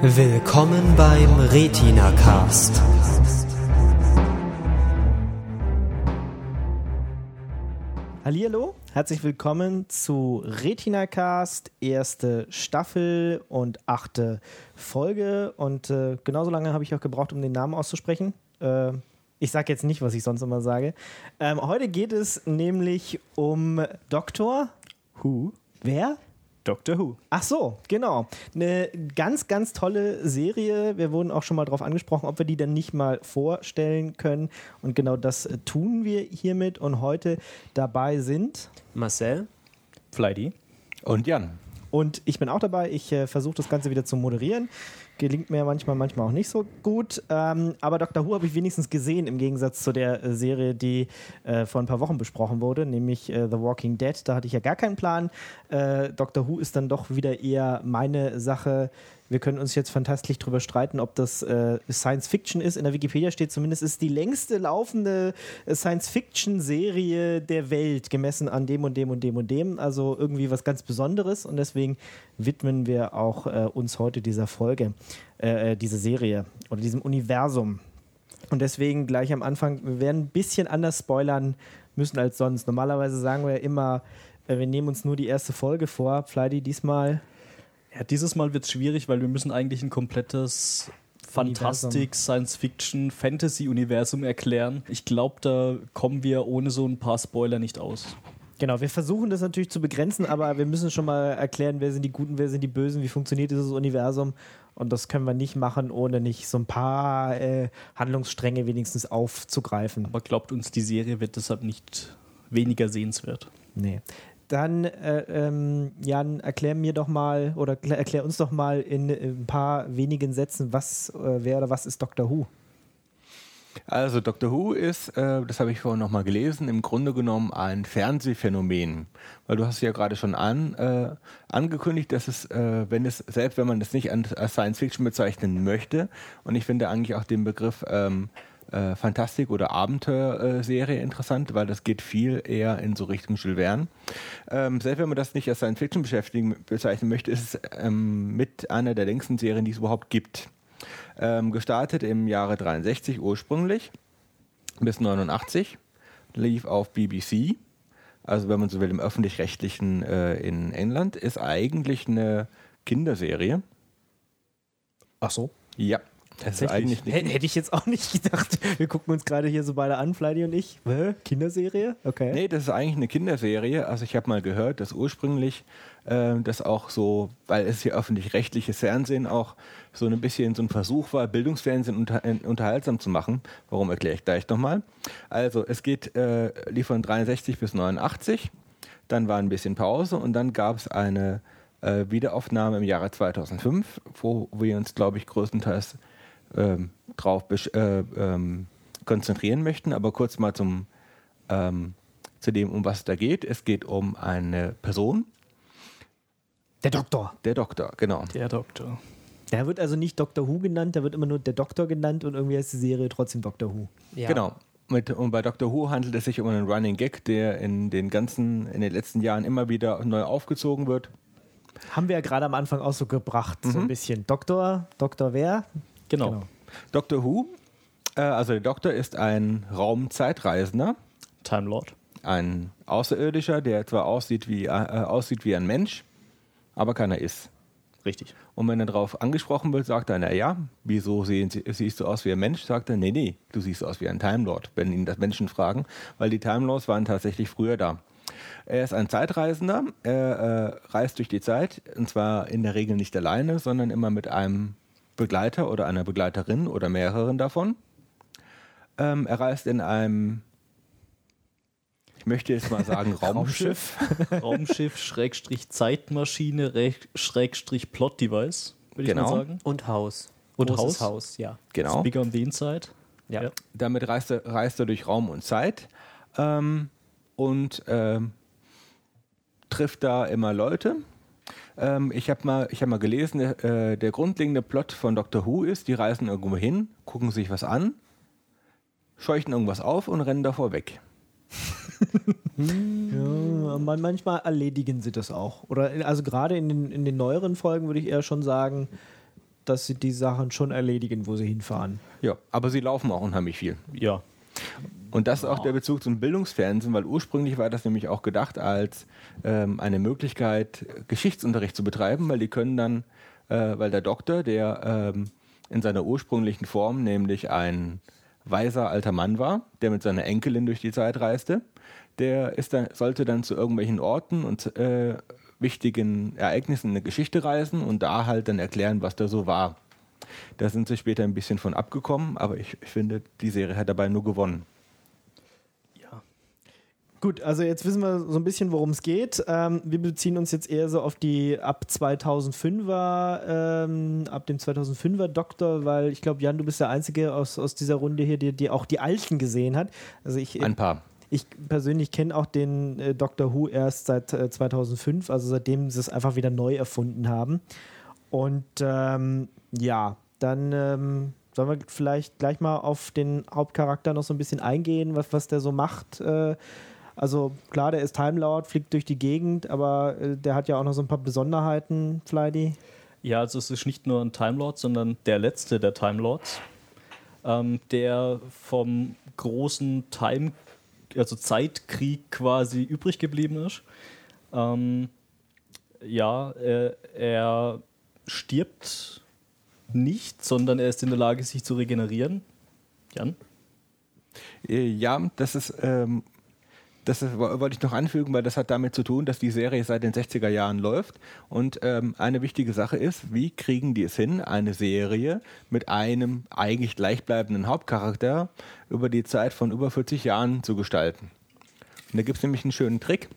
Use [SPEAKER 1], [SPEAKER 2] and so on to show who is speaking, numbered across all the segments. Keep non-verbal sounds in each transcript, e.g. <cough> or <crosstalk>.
[SPEAKER 1] Willkommen beim Retina Cast.
[SPEAKER 2] Hallo, herzlich willkommen zu Retina Cast, erste Staffel und achte Folge. Und äh, genauso lange habe ich auch gebraucht, um den Namen auszusprechen. Äh, ich sage jetzt nicht, was ich sonst immer sage. Ähm, heute geht es nämlich um Doktor
[SPEAKER 3] Who?
[SPEAKER 2] Wer?
[SPEAKER 3] Doctor Who.
[SPEAKER 2] Ach so, genau. Eine ganz, ganz tolle Serie. Wir wurden auch schon mal darauf angesprochen, ob wir die dann nicht mal vorstellen können. Und genau das äh, tun wir hiermit. Und heute dabei sind.
[SPEAKER 1] Marcel.
[SPEAKER 3] Flighty.
[SPEAKER 4] Und Jan.
[SPEAKER 2] Und ich bin auch dabei. Ich äh, versuche das Ganze wieder zu moderieren. Gelingt mir manchmal, manchmal auch nicht so gut. Ähm, aber Doctor Who habe ich wenigstens gesehen, im Gegensatz zu der äh, Serie, die äh, vor ein paar Wochen besprochen wurde, nämlich äh, The Walking Dead. Da hatte ich ja gar keinen Plan. Äh, Doctor Who ist dann doch wieder eher meine Sache. Wir können uns jetzt fantastisch darüber streiten, ob das äh, Science Fiction ist. In der Wikipedia steht zumindest, es ist die längste laufende äh, Science Fiction Serie der Welt, gemessen an dem und dem und dem und dem. Also irgendwie was ganz Besonderes und deswegen widmen wir auch äh, uns heute dieser Folge, äh, äh diese Serie oder diesem Universum. Und deswegen gleich am Anfang, wir werden ein bisschen anders spoilern müssen als sonst. Normalerweise sagen wir ja immer, äh, wir nehmen uns nur die erste Folge vor. Flighty diesmal
[SPEAKER 3] ja, dieses Mal wird es schwierig, weil wir müssen eigentlich ein komplettes Fantastik, Science-Fiction, Fantasy-Universum erklären. Ich glaube, da kommen wir ohne so ein paar Spoiler nicht aus.
[SPEAKER 2] Genau, wir versuchen das natürlich zu begrenzen, aber wir müssen schon mal erklären, wer sind die Guten, wer sind die Bösen, wie funktioniert dieses Universum. Und das können wir nicht machen, ohne nicht so ein paar äh, Handlungsstränge wenigstens aufzugreifen.
[SPEAKER 3] Aber glaubt uns, die Serie wird deshalb nicht weniger sehenswert.
[SPEAKER 2] Nee. Dann, äh, ähm, Jan, erklär mir doch mal oder erklär uns doch mal in, in ein paar wenigen Sätzen, was, äh, wer oder was ist Doctor Who?
[SPEAKER 4] Also Doctor Who ist, äh, das habe ich vorhin nochmal gelesen, im Grunde genommen ein Fernsehphänomen. Weil du hast ja gerade schon an, äh, angekündigt, dass es, äh, wenn es, selbst wenn man das nicht als Science Fiction bezeichnen möchte, und ich finde eigentlich auch den Begriff ähm, äh, Fantastik- oder Abenteuerserie interessant, weil das geht viel eher in so Richtung Jules Verne. Ähm, selbst wenn man das nicht als Science Fiction beschäftigen, bezeichnen möchte, ist es ähm, mit einer der längsten Serien, die es überhaupt gibt. Ähm, gestartet im Jahre 63 ursprünglich bis 89, lief auf BBC, also wenn man so will im öffentlich-rechtlichen äh, in England, ist eigentlich eine Kinderserie.
[SPEAKER 2] Ach so?
[SPEAKER 4] Ja, das ist eigentlich
[SPEAKER 2] nicht Hätte ich jetzt auch nicht <laughs> gedacht. Wir gucken uns gerade hier so beide an, Fleidy und ich. Hä? Kinderserie? Okay.
[SPEAKER 4] Nee, das ist eigentlich eine Kinderserie. Also ich habe mal gehört, dass ursprünglich äh, das auch so, weil es hier öffentlich-rechtliches Fernsehen auch so ein bisschen so ein Versuch war, Bildungsfernsehen unter, äh, unterhaltsam zu machen. Warum erkläre ich gleich nochmal. Also es geht, äh, lief von 63 bis 89. Dann war ein bisschen Pause und dann gab es eine äh, Wiederaufnahme im Jahre 2005, wo wir uns, glaube ich, größtenteils ähm, drauf äh, ähm, konzentrieren möchten. Aber kurz mal zum, ähm, zu dem, um was es da geht. Es geht um eine Person.
[SPEAKER 2] Der Doktor.
[SPEAKER 4] Der Doktor, genau.
[SPEAKER 3] Der Doktor.
[SPEAKER 2] Der wird also nicht Doctor Who genannt, der wird immer nur der Doktor genannt und irgendwie heißt die Serie trotzdem Doctor Who.
[SPEAKER 4] Ja. Genau. Mit, und bei Doctor Who handelt es sich um einen Running Gag, der in den ganzen, in den letzten Jahren immer wieder neu aufgezogen wird.
[SPEAKER 2] Haben wir ja gerade am Anfang auch so gebracht, mhm. so ein mhm. bisschen. Doktor, Doktor wer?
[SPEAKER 4] Genau. genau. Doctor Who, äh, also der Doktor ist ein Raumzeitreisender.
[SPEAKER 3] Time Lord.
[SPEAKER 4] Ein Außerirdischer, der zwar aussieht wie, äh, aussieht wie ein Mensch, aber keiner ist.
[SPEAKER 3] Richtig.
[SPEAKER 4] Und wenn er darauf angesprochen wird, sagt er, naja, wieso sehen Sie, siehst du aus wie ein Mensch? Sagt er, nee, nee, du siehst aus wie ein Time Lord, wenn ihn das Menschen fragen, weil die Time Lords waren tatsächlich früher da. Er ist ein Zeitreisender, er äh, reist durch die Zeit, und zwar in der Regel nicht alleine, sondern immer mit einem Begleiter oder einer Begleiterin oder mehreren davon. Ähm, er reist in einem, ich möchte jetzt mal sagen, <laughs> Raumschiff.
[SPEAKER 3] Raumschiff, Schrägstrich Zeitmaschine, Schrägstrich Plot-Device, würde
[SPEAKER 1] genau.
[SPEAKER 3] ich mal sagen.
[SPEAKER 1] Und Haus.
[SPEAKER 3] Und
[SPEAKER 1] Großes
[SPEAKER 3] Haus.
[SPEAKER 1] Haus, ja.
[SPEAKER 4] Genau.
[SPEAKER 3] Bigger on the Inside.
[SPEAKER 4] Ja. ja. Damit reist er, reist er durch Raum und Zeit ähm, und ähm, trifft da immer Leute ähm, ich habe mal, hab mal gelesen, äh, der grundlegende Plot von Doctor Who ist, die reisen irgendwo hin, gucken sich was an, scheuchen irgendwas auf und rennen davor weg. <laughs>
[SPEAKER 2] ja, manchmal erledigen sie das auch. Oder also gerade in den, in den neueren Folgen würde ich eher schon sagen, dass sie die Sachen schon erledigen, wo sie hinfahren.
[SPEAKER 4] Ja, aber sie laufen auch unheimlich viel.
[SPEAKER 3] Ja.
[SPEAKER 4] Und das ist auch der Bezug zum Bildungsfernsehen, weil ursprünglich war das nämlich auch gedacht als ähm, eine Möglichkeit, Geschichtsunterricht zu betreiben, weil die können dann, äh, weil der Doktor, der ähm, in seiner ursprünglichen Form nämlich ein weiser alter Mann war, der mit seiner Enkelin durch die Zeit reiste, der ist dann, sollte dann zu irgendwelchen Orten und äh, wichtigen Ereignissen in der Geschichte reisen und da halt dann erklären, was da so war. Da sind sie später ein bisschen von abgekommen, aber ich, ich finde, die Serie hat dabei nur gewonnen.
[SPEAKER 2] Gut, also jetzt wissen wir so ein bisschen, worum es geht. Ähm, wir beziehen uns jetzt eher so auf die ab 2005er, ähm, ab dem 2005er Doktor, weil ich glaube, Jan, du bist der Einzige aus, aus dieser Runde hier, der, der auch die Alten gesehen hat. Also ich,
[SPEAKER 4] Ein paar.
[SPEAKER 2] ich persönlich kenne auch den äh, Doctor Who erst seit äh, 2005, also seitdem sie es einfach wieder neu erfunden haben. Und ähm, ja, dann ähm, sollen wir vielleicht gleich mal auf den Hauptcharakter noch so ein bisschen eingehen, was, was der so macht. Äh, also klar, der ist Time Lord, fliegt durch die Gegend, aber äh, der hat ja auch noch so ein paar Besonderheiten, Flighty.
[SPEAKER 3] Ja, also es ist nicht nur ein Time Lord, sondern der letzte der Time Lords, ähm, der vom großen Time, also Zeitkrieg quasi übrig geblieben ist. Ähm, ja, äh, er stirbt nicht, sondern er ist in der Lage, sich zu regenerieren. Jan?
[SPEAKER 4] Äh, Ja, das ist, ähm, das wollte ich noch anfügen, weil das hat damit zu tun, dass die Serie seit den 60er Jahren läuft. Und ähm, eine wichtige Sache ist, wie kriegen die es hin, eine Serie mit einem eigentlich gleichbleibenden Hauptcharakter über die Zeit von über 40 Jahren zu gestalten. Und da gibt es nämlich einen schönen Trick,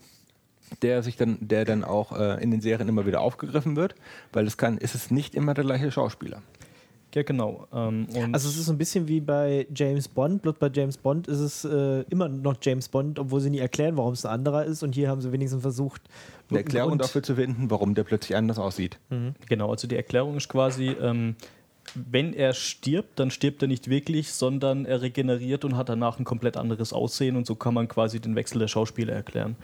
[SPEAKER 4] der sich dann, der dann auch äh, in den Serien immer wieder aufgegriffen wird, weil es kann, ist es nicht immer der gleiche Schauspieler.
[SPEAKER 3] Ja, genau. Ähm, und
[SPEAKER 2] Also es ist so ein bisschen wie bei James Bond, bloß bei James Bond ist es äh, immer noch James Bond, obwohl sie nie erklären, warum es ein anderer ist. Und hier haben sie wenigstens versucht,
[SPEAKER 4] Eine Erklärung dafür zu finden, warum der plötzlich anders aussieht.
[SPEAKER 3] Genau, also die Erklärung ist quasi, ähm, wenn er stirbt, dann stirbt er nicht wirklich, sondern er regeneriert und hat danach ein komplett anderes Aussehen und so kann man quasi den Wechsel der Schauspieler erklären.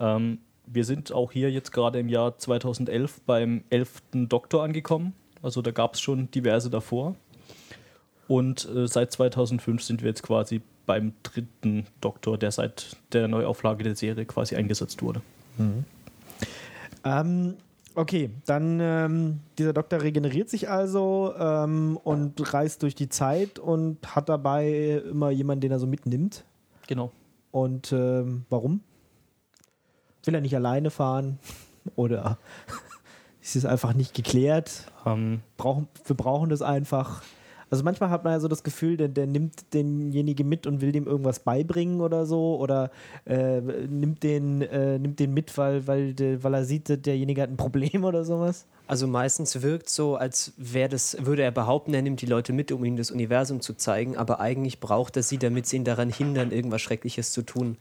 [SPEAKER 3] Ähm, wir sind auch hier jetzt gerade im Jahr 2011 beim 11. Doktor angekommen, also da gab es schon diverse davor. Und äh, seit 2005 sind wir jetzt quasi beim dritten Doktor, der seit der Neuauflage der Serie quasi eingesetzt wurde.
[SPEAKER 2] Ähm, okay, dann ähm, dieser Doktor regeneriert sich also ähm, und reist durch die Zeit und hat dabei immer jemanden, den er so mitnimmt.
[SPEAKER 3] Genau.
[SPEAKER 2] Und ähm, warum? Will er nicht alleine fahren? <laughs> Oder ist es einfach nicht geklärt?
[SPEAKER 3] Ähm,
[SPEAKER 2] Brauchen, wir brauchen das einfach. Also manchmal hat man ja so das Gefühl, der, der nimmt denjenigen mit und will dem irgendwas beibringen oder so. Oder äh, nimmt, den, äh, nimmt den mit, weil, weil, weil er sieht, derjenige hat ein Problem oder sowas.
[SPEAKER 5] Also meistens wirkt so, als wäre das, würde er behaupten, er nimmt die Leute mit, um ihnen das Universum zu zeigen, aber eigentlich braucht er sie, damit sie ihn daran hindern, irgendwas Schreckliches zu tun.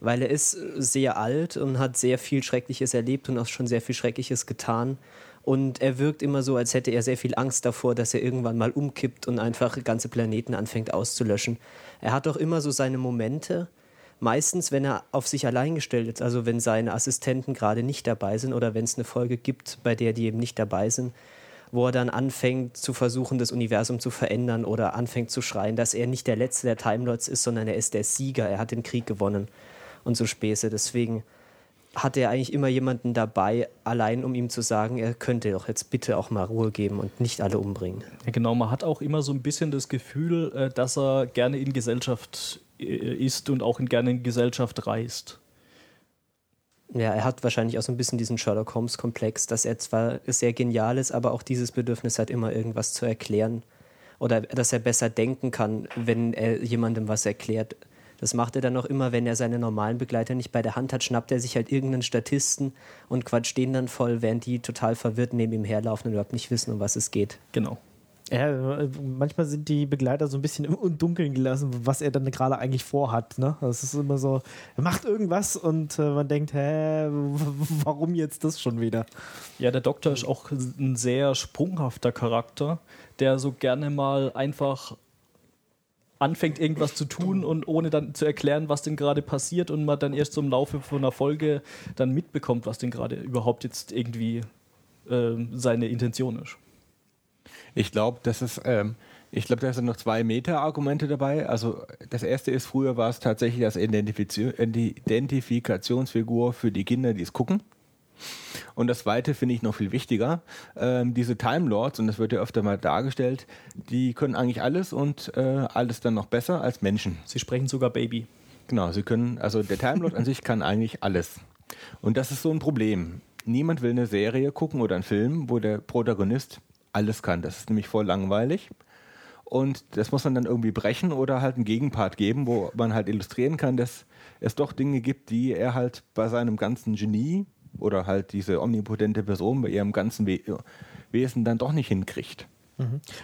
[SPEAKER 5] Weil er ist sehr alt und hat sehr viel Schreckliches erlebt und auch schon sehr viel Schreckliches getan. Und er wirkt immer so, als hätte er sehr viel Angst davor, dass er irgendwann mal umkippt und einfach ganze Planeten anfängt auszulöschen. Er hat auch immer so seine Momente, meistens, wenn er auf sich allein gestellt ist, also wenn seine Assistenten gerade nicht dabei sind oder wenn es eine Folge gibt, bei der die eben nicht dabei sind, wo er dann anfängt zu versuchen, das Universum zu verändern oder anfängt zu schreien, dass er nicht der Letzte der Time Lords ist, sondern er ist der Sieger, er hat den Krieg gewonnen und so Späße. Deswegen hat er eigentlich immer jemanden dabei, allein um ihm zu sagen, er könnte doch jetzt bitte auch mal Ruhe geben und nicht alle umbringen.
[SPEAKER 3] Ja, genau, man hat auch immer so ein bisschen das Gefühl, äh, dass er gerne in Gesellschaft äh, ist und auch gerne in Gesellschaft reist.
[SPEAKER 5] Ja, er hat wahrscheinlich auch so ein bisschen diesen Sherlock Holmes-Komplex, dass er zwar sehr genial ist, aber auch dieses Bedürfnis hat, immer irgendwas zu erklären. Oder dass er besser denken kann, wenn er jemandem was erklärt. Das macht er dann auch immer, wenn er seine normalen Begleiter nicht bei der Hand hat, schnappt er sich halt irgendeinen Statisten und quatscht den dann voll, während die total verwirrt neben ihm herlaufen und überhaupt nicht wissen, um was es geht.
[SPEAKER 3] Genau.
[SPEAKER 2] Ja, äh, manchmal sind die Begleiter so ein bisschen im Dunkeln gelassen, was er dann gerade eigentlich vorhat. Ne? Das ist immer so, er macht irgendwas und äh, man denkt, hä, <laughs> warum jetzt das schon wieder?
[SPEAKER 3] Ja, der Doktor ist auch ein sehr sprunghafter Charakter, der so gerne mal einfach anfängt, irgendwas zu tun und ohne dann zu erklären, was denn gerade passiert und man dann erst so im Laufe von einer Folge dann mitbekommt, was denn gerade überhaupt jetzt irgendwie ähm, seine Intention ist.
[SPEAKER 4] Ich glaube, das ist, ähm, ich glaube, da sind noch zwei Meta-Argumente dabei. Also das erste ist, früher war es tatsächlich das Identifizi- Identifikationsfigur für die Kinder, die es gucken. Und das zweite finde ich noch viel wichtiger. Ähm, diese Time Lords, und das wird ja öfter mal dargestellt, die können eigentlich alles und äh, alles dann noch besser als Menschen.
[SPEAKER 3] Sie sprechen sogar Baby.
[SPEAKER 4] Genau, sie können, also der Time Lord an sich kann eigentlich alles. Und das ist so ein Problem. Niemand will eine Serie gucken oder einen Film, wo der Protagonist alles kann. Das ist nämlich voll langweilig. Und das muss man dann irgendwie brechen oder halt einen Gegenpart geben, wo man halt illustrieren kann, dass es doch Dinge gibt, die er halt bei seinem ganzen Genie oder halt diese omnipotente Person bei ihrem ganzen We Wesen dann doch nicht hinkriegt.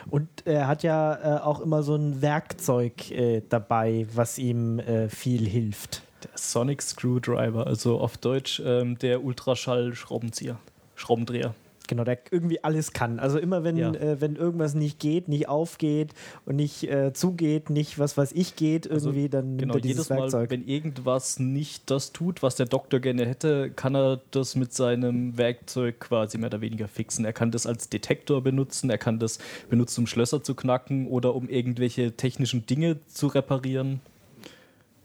[SPEAKER 2] Und er hat ja äh, auch immer so ein Werkzeug äh, dabei, was ihm äh, viel hilft.
[SPEAKER 3] Der Sonic Screwdriver, also auf Deutsch ähm, der Ultraschall-Schraubenzieher. Schraubendreher.
[SPEAKER 2] Genau, der irgendwie alles kann. Also immer wenn,
[SPEAKER 3] Ja.
[SPEAKER 2] äh, wenn irgendwas nicht geht, nicht aufgeht und nicht äh, zugeht, nicht was weiß ich geht, irgendwie, dann nimmt
[SPEAKER 3] Genau,
[SPEAKER 2] er dieses
[SPEAKER 3] jedes Mal,
[SPEAKER 2] Werkzeug.
[SPEAKER 3] wenn irgendwas nicht das tut, was der Doktor gerne hätte, kann er das mit seinem Werkzeug quasi mehr oder weniger fixen. Er kann das als Detektor benutzen, er kann das benutzen, um Schlösser zu knacken oder um irgendwelche technischen Dinge zu reparieren.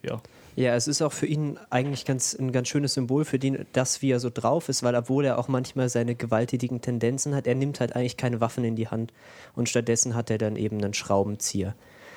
[SPEAKER 3] Ja.
[SPEAKER 5] Ja, es ist auch für ihn eigentlich ganz, ein ganz schönes Symbol für den, das, wie er so drauf ist, weil obwohl er auch manchmal seine gewalttätigen Tendenzen hat, er nimmt halt eigentlich keine Waffen in die Hand und stattdessen hat er dann eben einen Schraubenzieher.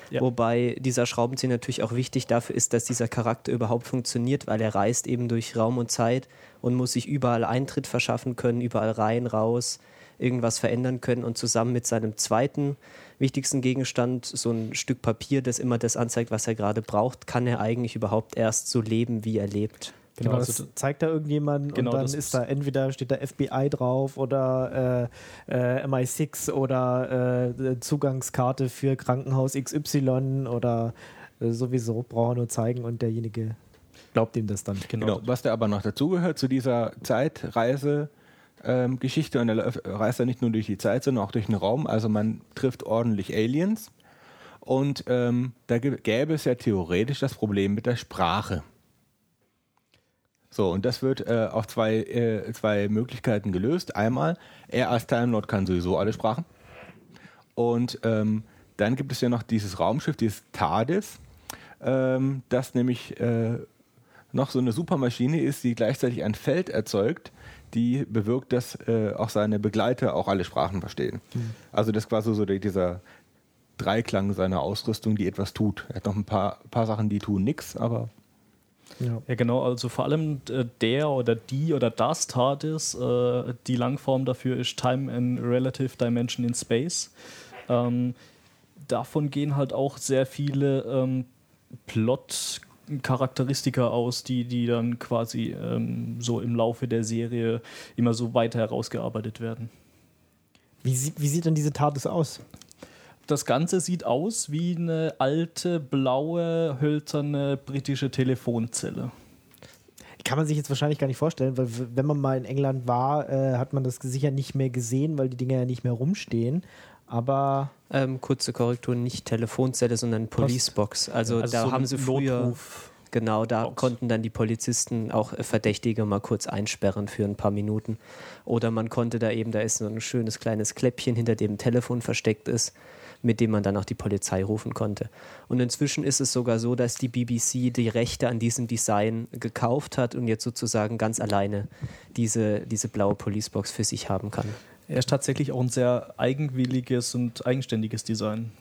[SPEAKER 3] Ja.
[SPEAKER 5] Wobei dieser Schraubenzieher natürlich auch wichtig dafür ist, dass dieser Charakter überhaupt funktioniert, weil er reist eben durch Raum und Zeit und muss sich überall Eintritt verschaffen können, überall rein, raus, irgendwas verändern können und zusammen mit seinem zweiten wichtigsten Gegenstand, so ein Stück Papier, das immer das anzeigt, was er gerade braucht, kann er eigentlich überhaupt erst so leben, wie er lebt.
[SPEAKER 2] Genau,
[SPEAKER 3] also
[SPEAKER 2] das zeigt da irgendjemand
[SPEAKER 3] Genau,
[SPEAKER 2] und dann
[SPEAKER 3] das
[SPEAKER 2] ist da entweder steht da FBI drauf oder äh, äh, MI6 oder äh, Zugangskarte für Krankenhaus XY oder äh, sowieso braucht er nur zeigen und derjenige glaubt ihm das dann.
[SPEAKER 3] genau.
[SPEAKER 4] Genau. Was da aber noch dazugehört zu dieser Zeitreise, ähm, Geschichte und er reist ja nicht nur durch die Zeit, sondern auch durch den Raum. Also man trifft ordentlich Aliens. Und ähm, da gä- gäbe es ja theoretisch das Problem mit der Sprache. So, und das wird äh, auf zwei, äh, zwei Möglichkeiten gelöst. Einmal, er als Time Lord kann sowieso alle Sprachen. Und ähm, dann gibt es ja noch dieses Raumschiff, dieses TARDIS, ähm, das nämlich äh, noch so eine Supermaschine ist, die gleichzeitig ein Feld erzeugt, die bewirkt, dass äh, auch seine Begleiter auch alle Sprachen verstehen. Also das ist quasi so der, dieser Dreiklang seiner Ausrüstung, die etwas tut. Er hat noch ein paar, paar Sachen, die tun nichts, aber
[SPEAKER 2] Ja.
[SPEAKER 3] Ja, genau, also vor allem äh, der oder die oder das TARDIS, äh, die Langform dafür ist Time and Relative Dimension in Space. Ähm, davon gehen halt auch sehr viele ähm, Plot-Charakteristika aus, die, die dann quasi ähm, so im Laufe der Serie immer so weiter herausgearbeitet werden.
[SPEAKER 2] Wie, wie sieht denn diese TARDIS aus?
[SPEAKER 3] Das Ganze sieht aus wie eine alte, blaue, hölzerne britische Telefonzelle.
[SPEAKER 2] Kann man sich jetzt wahrscheinlich gar nicht vorstellen, weil wenn man mal in England war, äh, hat man das sicher nicht mehr gesehen, weil die Dinger ja nicht mehr rumstehen. Aber
[SPEAKER 5] Ähm, kurze Korrektur, nicht Telefonzelle, sondern Policebox. Also,
[SPEAKER 3] Also
[SPEAKER 5] da
[SPEAKER 3] so
[SPEAKER 5] haben sie früher,
[SPEAKER 3] Notruf.
[SPEAKER 5] genau, da
[SPEAKER 3] Box.
[SPEAKER 5] konnten dann die Polizisten auch Verdächtige mal kurz einsperren für ein paar Minuten. Oder man konnte da eben, da ist so ein schönes kleines Kläppchen, hinter dem ein Telefon versteckt ist, mit dem man dann auch die Polizei rufen konnte. Und inzwischen ist es sogar so, dass die BBC die Rechte an diesem Design gekauft hat und jetzt sozusagen ganz alleine diese, diese blaue Policebox für sich haben kann.
[SPEAKER 3] Er ist tatsächlich auch ein sehr eigenwilliges und eigenständiges Design.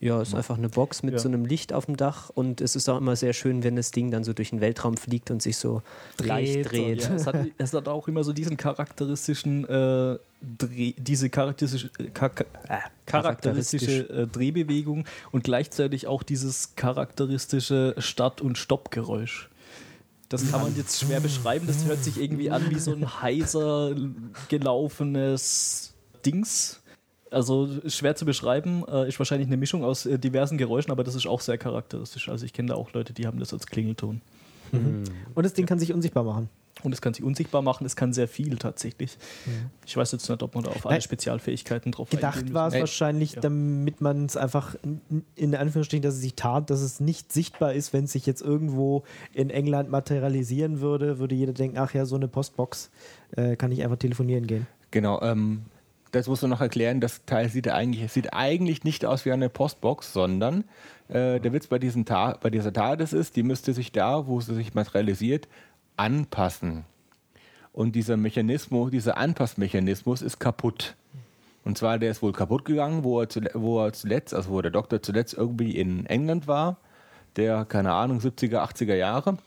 [SPEAKER 5] Ja, es ist einfach eine Box mit
[SPEAKER 3] Ja.
[SPEAKER 5] so einem Licht auf dem Dach und es ist auch immer sehr schön, wenn das Ding dann so durch den Weltraum fliegt und sich so leicht dreht.
[SPEAKER 3] Ja, es, hat, es hat auch immer so diesen charakteristischen, äh, Dreh, diese charakteristische, äh, ka- ka- äh, charakteristische äh, Drehbewegung und gleichzeitig auch dieses charakteristische Start- und Stoppgeräusch. Das kann man jetzt schwer beschreiben. Das hört sich irgendwie an wie so ein heiser gelaufenes Dings. Also schwer zu beschreiben, äh, ist wahrscheinlich eine Mischung aus äh, diversen Geräuschen, aber das ist auch sehr charakteristisch. Also ich kenne da auch Leute, die haben das als Klingelton.
[SPEAKER 2] und das Ding kann sich unsichtbar machen.
[SPEAKER 3] Und es kann sich unsichtbar machen, es kann sehr viel tatsächlich. Ich weiß jetzt nicht, ob man da auf alle
[SPEAKER 2] Nein.
[SPEAKER 3] Spezialfähigkeiten drauf
[SPEAKER 2] Gedacht war es
[SPEAKER 3] müssen.
[SPEAKER 2] wahrscheinlich,
[SPEAKER 3] Ja.
[SPEAKER 2] damit man es einfach in Anführungsstrichen, dass es sich tat, dass es nicht sichtbar ist, wenn es sich jetzt irgendwo in England materialisieren würde, würde jeder denken, ach ja, so eine Postbox äh, kann ich einfach telefonieren gehen.
[SPEAKER 4] genau. Ähm, das musst du noch erklären, das Teil sieht eigentlich, es sieht eigentlich nicht aus wie eine Postbox, sondern äh, der Witz bei, diesen Ta bei dieser TARDIS ist, die müsste sich da, wo sie sich materialisiert, anpassen. Und dieser Mechanismus, dieser Anpassmechanismus ist kaputt. Und zwar, der ist wohl kaputt gegangen, wo er, zule- wo er zuletzt, also wo der Doktor zuletzt irgendwie in England war, der, keine Ahnung, 70er, 80er Jahre.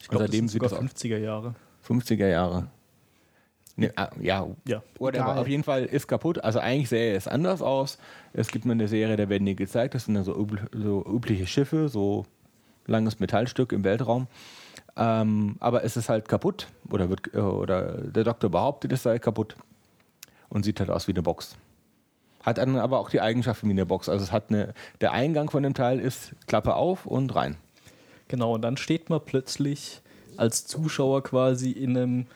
[SPEAKER 3] Ich glaube, das sind sogar
[SPEAKER 4] das aus.
[SPEAKER 3] 50er Jahre.
[SPEAKER 4] 50er Jahre. Ne, ah, ja,
[SPEAKER 3] Ja.
[SPEAKER 4] whatever. Auf jeden Fall ist kaputt. Also eigentlich sähe es anders aus. Es gibt mal eine Serie, da werden die gezeigt. Das sind dann so übliche Schiffe, so langes Metallstück im Weltraum. Ähm, aber es ist halt kaputt. Oder, wird, äh, oder der Doktor behauptet, es sei kaputt. Und sieht halt aus wie eine Box. Hat dann aber auch die Eigenschaften wie eine Box. Also es hat eine, der Eingang von dem Teil ist Klappe auf und rein.
[SPEAKER 3] Genau, und dann steht man plötzlich als Zuschauer quasi in einem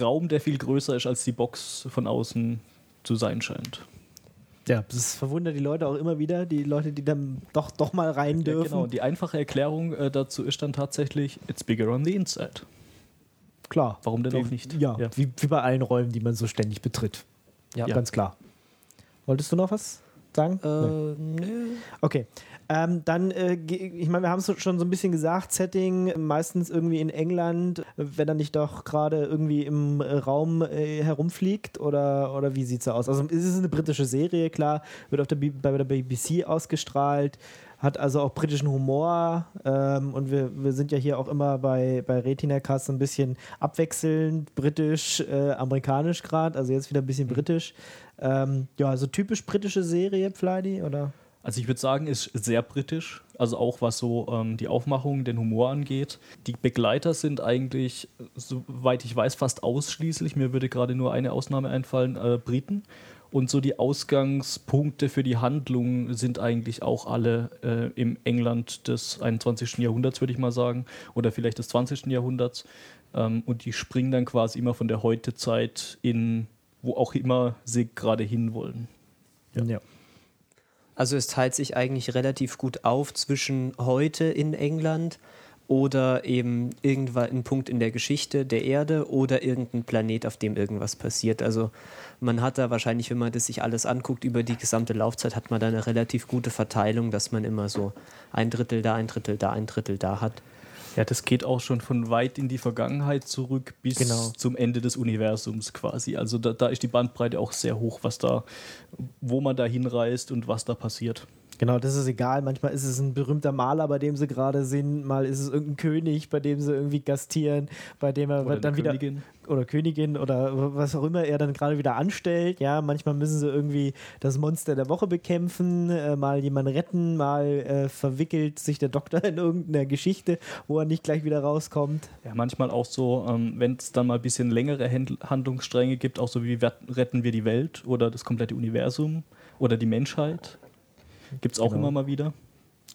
[SPEAKER 3] Raum, der viel größer ist, als die Box von außen zu sein scheint.
[SPEAKER 2] Ja, das verwundert die Leute auch immer wieder, die Leute, die dann doch, doch mal rein
[SPEAKER 3] Ja,
[SPEAKER 2] dürfen.
[SPEAKER 3] genau, die einfache Erklärung äh, dazu ist dann tatsächlich, it's bigger on the inside.
[SPEAKER 2] Klar.
[SPEAKER 3] Warum denn auch nicht?
[SPEAKER 2] Ja,
[SPEAKER 3] Ja.
[SPEAKER 2] Wie, wie bei allen Räumen, die man so ständig betritt. Ja, ganz klar. Wolltest du noch was sagen? Nee.
[SPEAKER 5] Äh, nö.
[SPEAKER 2] Okay. Ähm, dann, äh, ich meine, wir haben es schon so ein bisschen gesagt, Setting meistens irgendwie in England, wenn er nicht doch gerade irgendwie im äh, Raum äh, herumfliegt oder, oder wie sieht es aus? Also es ist eine britische Serie, klar, wird auf der B bei der BBC ausgestrahlt, hat also auch britischen Humor ähm, und wir, wir sind ja hier auch immer bei, bei Retina Cast so ein bisschen abwechselnd, britisch, äh, amerikanisch gerade, also jetzt wieder ein bisschen britisch. Ähm, ja, also typisch britische Serie, Pfleidi, oder?
[SPEAKER 3] Also ich würde sagen, ist sehr britisch, also auch was so ähm, die Aufmachung, den Humor angeht. Die Begleiter sind eigentlich, soweit ich weiß, fast ausschließlich, mir würde gerade nur eine Ausnahme einfallen, äh, Briten. Und so die Ausgangspunkte für die Handlung sind eigentlich auch alle äh, im England des 21. Jahrhunderts, würde ich mal sagen, oder vielleicht des 20. Jahrhunderts. Ähm, und die springen dann quasi immer von der Heutezeit in, wo auch immer sie gerade hinwollen.
[SPEAKER 2] ja.
[SPEAKER 5] Also es teilt sich eigentlich relativ gut auf zwischen heute in England oder eben irgendwann ein Punkt in der Geschichte der Erde oder irgendein Planet, auf dem irgendwas passiert. Also man hat da wahrscheinlich, wenn man das sich alles anguckt, über die gesamte Laufzeit hat man da eine relativ gute Verteilung, dass man immer so ein Drittel da, ein Drittel da, ein Drittel da hat.
[SPEAKER 3] Ja, das geht auch schon von weit in die Vergangenheit zurück bis
[SPEAKER 2] Genau.
[SPEAKER 3] zum Ende des Universums quasi. Also da, da ist die Bandbreite auch sehr hoch, was da, wo man da hinreist und was da passiert.
[SPEAKER 2] Genau, das ist egal. Manchmal ist es ein berühmter Maler, bei dem sie gerade sind. Mal ist es irgendein König, bei dem sie irgendwie gastieren, bei dem er
[SPEAKER 3] Oder
[SPEAKER 2] dann wieder
[SPEAKER 3] Königin.
[SPEAKER 2] oder Königin oder was auch immer er dann gerade wieder anstellt. Ja, manchmal müssen sie irgendwie das Monster der Woche bekämpfen, äh, mal jemanden retten, mal äh, verwickelt sich der Doktor in irgendeiner Geschichte, wo er nicht gleich wieder rauskommt.
[SPEAKER 3] Ja, manchmal auch so, ähm, wenn es dann mal ein bisschen längere Händl- Handlungsstränge gibt, auch so wie retten wir die Welt oder das komplette Universum oder die Menschheit. Gibt es auch
[SPEAKER 2] Genau.
[SPEAKER 3] immer mal wieder.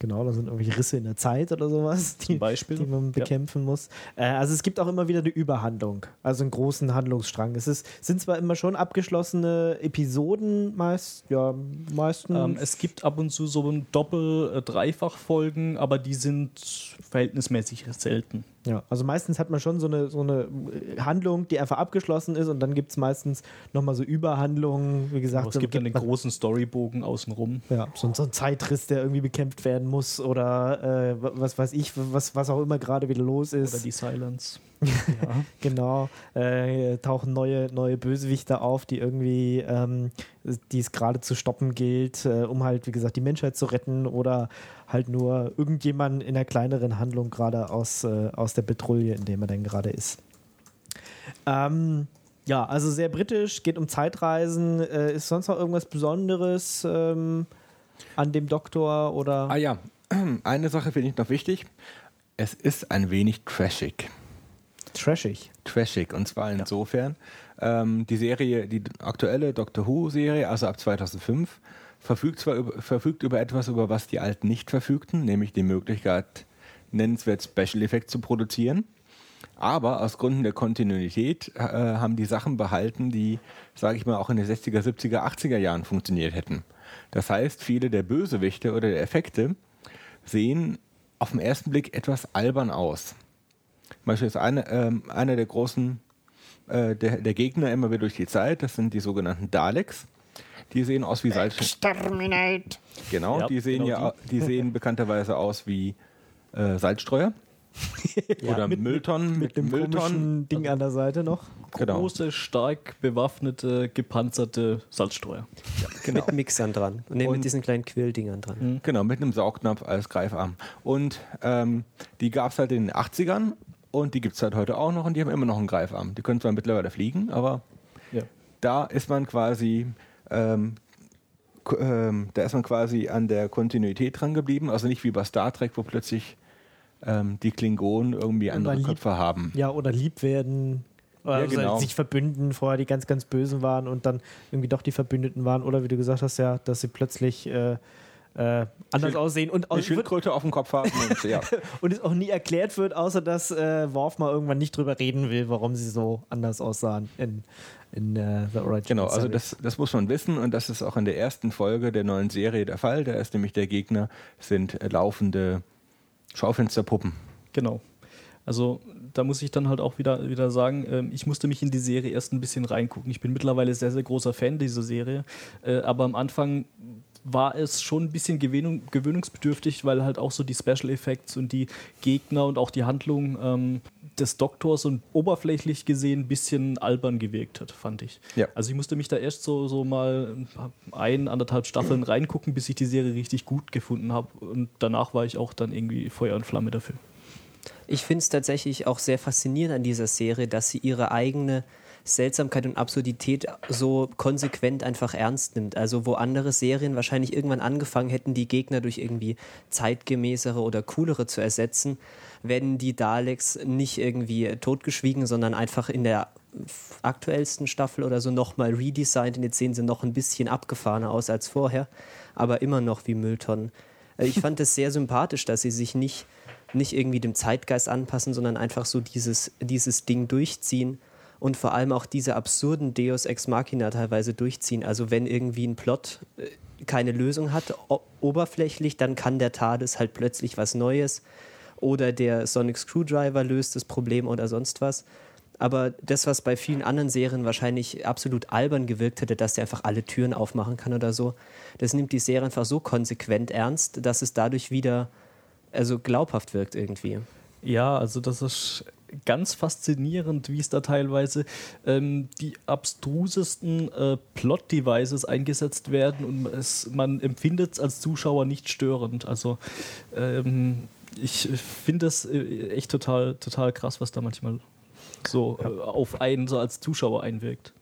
[SPEAKER 2] Genau, da sind irgendwelche Risse in der Zeit oder sowas, die, die man
[SPEAKER 3] Ja.
[SPEAKER 2] bekämpfen muss. Äh, also es gibt auch immer wieder eine Überhandlung, also einen großen Handlungsstrang. Es ist, sind zwar immer schon abgeschlossene Episoden, meist, ja, meistens.
[SPEAKER 3] Ähm, es gibt ab und zu so ein Doppel-, äh, Dreifach-Folgen, aber die sind verhältnismäßig selten.
[SPEAKER 2] Ja, also meistens hat man schon so eine, so eine äh, Handlung, die einfach abgeschlossen ist und dann gibt es meistens nochmal so Überhandlungen, wie gesagt.
[SPEAKER 3] Aber es
[SPEAKER 2] so
[SPEAKER 3] gibt dann den großen Storybogen außenrum.
[SPEAKER 2] Ja, so, so ein Zeitriss, der irgendwie bekämpft werden muss oder äh, was weiß ich, was, was auch immer gerade wieder los ist.
[SPEAKER 3] Oder die Silence. <laughs>
[SPEAKER 2] Genau, äh, tauchen neue, neue Bösewichte auf, die irgendwie, ähm, die es gerade zu stoppen gilt, äh, um halt, wie gesagt, die Menschheit zu retten oder halt nur irgendjemanden in einer kleineren Handlung gerade aus, äh, aus der Petrouille, in der man dann gerade ist. Ähm, ja, also sehr britisch, geht um Zeitreisen. Äh, ist sonst noch irgendwas Besonderes ähm, an dem Doktor oder?
[SPEAKER 4] Ah ja, <clears throat> eine Sache finde ich noch wichtig. Es ist ein wenig trashig.
[SPEAKER 2] Trashig.
[SPEAKER 4] Trashig. Und zwar insofern, ähm, die Serie, die aktuelle Doctor Who-Serie, also ab 2005, verfügt zwar über, verfügt über etwas, über was die Alten nicht verfügten, nämlich die Möglichkeit, nennenswert Special Effects zu produzieren. Aber aus Gründen der Kontinuität äh, haben die Sachen behalten, die, sage ich mal, auch in den 60er, 70er, 80er Jahren funktioniert hätten. Das heißt, viele der Bösewichte oder der Effekte sehen auf den ersten Blick etwas albern aus. Beispiel ist eine, ähm, einer der großen äh, der, der Gegner immer wieder durch die Zeit. Das sind die sogenannten Daleks. Die sehen aus wie Salz.
[SPEAKER 2] Exterminate!
[SPEAKER 4] Genau,
[SPEAKER 3] Ja,
[SPEAKER 4] die sehen
[SPEAKER 3] genau
[SPEAKER 4] ja, die <laughs> sehen bekannterweise aus wie äh, Salzstreuer <laughs> oder
[SPEAKER 2] mit-
[SPEAKER 4] Mülltonnen
[SPEAKER 2] Mit dem
[SPEAKER 4] Mülltonnen.
[SPEAKER 2] komischen Ding an der Seite noch.
[SPEAKER 4] Genau.
[SPEAKER 3] Große, stark bewaffnete, gepanzerte Salzstreuer.
[SPEAKER 4] Genau.
[SPEAKER 5] Mit Mixern dran. Und, nee,
[SPEAKER 4] Und-
[SPEAKER 5] mit diesen kleinen Quilldingern dran.
[SPEAKER 4] Genau, mit einem Saugnapf als Greifarm. Und ähm, die gab es halt in den 80ern und die gibt es halt heute auch noch und die haben immer noch einen Greifarm. Die können zwar mittlerweile fliegen, aber
[SPEAKER 3] Ja.
[SPEAKER 4] da ist man quasi, ähm, ähm, da ist man quasi an der Kontinuität dran geblieben. Also nicht wie bei Star Trek, wo plötzlich ähm, die Klingonen irgendwie andere
[SPEAKER 2] lieb-
[SPEAKER 4] Köpfe haben.
[SPEAKER 2] Ja, oder lieb werden. Oder
[SPEAKER 4] Ja, genau.
[SPEAKER 2] sich verbünden, vorher die ganz, ganz Bösen waren und dann irgendwie doch die Verbündeten waren. Oder wie du gesagt hast, ja, dass sie plötzlich äh, äh, anders
[SPEAKER 4] Schild-
[SPEAKER 2] aussehen und,
[SPEAKER 4] Eine Schildkröte auf dem Kopf haben. Und, ja. <laughs>
[SPEAKER 2] und es auch nie erklärt wird, außer dass äh, Worf mal irgendwann nicht drüber reden will, warum sie so anders aussahen in, in äh, The Origin.
[SPEAKER 4] Genau, also das, das muss man wissen und das ist auch in der ersten Folge der neuen Serie der Fall. Da ist nämlich der Gegner, sind äh, laufende Schaufensterpuppen.
[SPEAKER 3] Genau. Also da muss ich dann halt auch wieder, wieder sagen, ähm, ich musste mich in die Serie erst ein bisschen reingucken. Ich bin mittlerweile sehr, sehr großer Fan dieser Serie, äh, aber am Anfang war es schon ein bisschen gewöhnung, gewöhnungsbedürftig, weil halt auch so die Special Effects und die Gegner und auch die Handlung ähm, des Doktors und oberflächlich gesehen ein bisschen albern gewirkt hat, fand ich.
[SPEAKER 4] Ja.
[SPEAKER 3] Also ich musste mich da erst so, so mal ein, anderthalb Staffeln reingucken, bis ich die Serie richtig gut gefunden habe und danach war ich auch dann irgendwie Feuer und Flamme dafür.
[SPEAKER 5] Ich finde es tatsächlich auch sehr faszinierend an dieser Serie, dass sie ihre eigene Seltsamkeit und Absurdität so konsequent einfach ernst nimmt. Also wo andere Serien wahrscheinlich irgendwann angefangen hätten, die Gegner durch irgendwie zeitgemäßere oder coolere zu ersetzen, werden die Daleks nicht irgendwie totgeschwiegen, sondern einfach in der aktuellsten Staffel oder so nochmal redesigned und jetzt sehen sie noch ein bisschen abgefahrener aus als vorher, aber immer noch wie Mülltonnen. Äh, Ich fand es sehr sympathisch, dass sie sich nicht, nicht irgendwie dem Zeitgeist anpassen, sondern einfach so dieses, dieses Ding durchziehen und vor allem auch diese absurden Deus Ex Machina teilweise durchziehen. Also wenn irgendwie ein Plot äh, keine Lösung hat, oberflächlich, dann kann der TARDIS halt plötzlich was Neues oder der Sonic Screwdriver löst das Problem oder sonst was. Aber das, was bei vielen anderen Serien wahrscheinlich absolut albern gewirkt hätte, dass der einfach alle Türen aufmachen kann oder so, das nimmt die Serie einfach so konsequent ernst, dass es dadurch wieder also glaubhaft wirkt irgendwie.
[SPEAKER 3] Ja, also das ist ganz faszinierend, wie es da teilweise ähm, die abstrusesten äh, Plot-Devices eingesetzt werden und es, man empfindet es als Zuschauer nicht störend. Also ähm, ich finde es äh, echt total, total krass, was da manchmal so äh, auf einen so als Zuschauer einwirkt.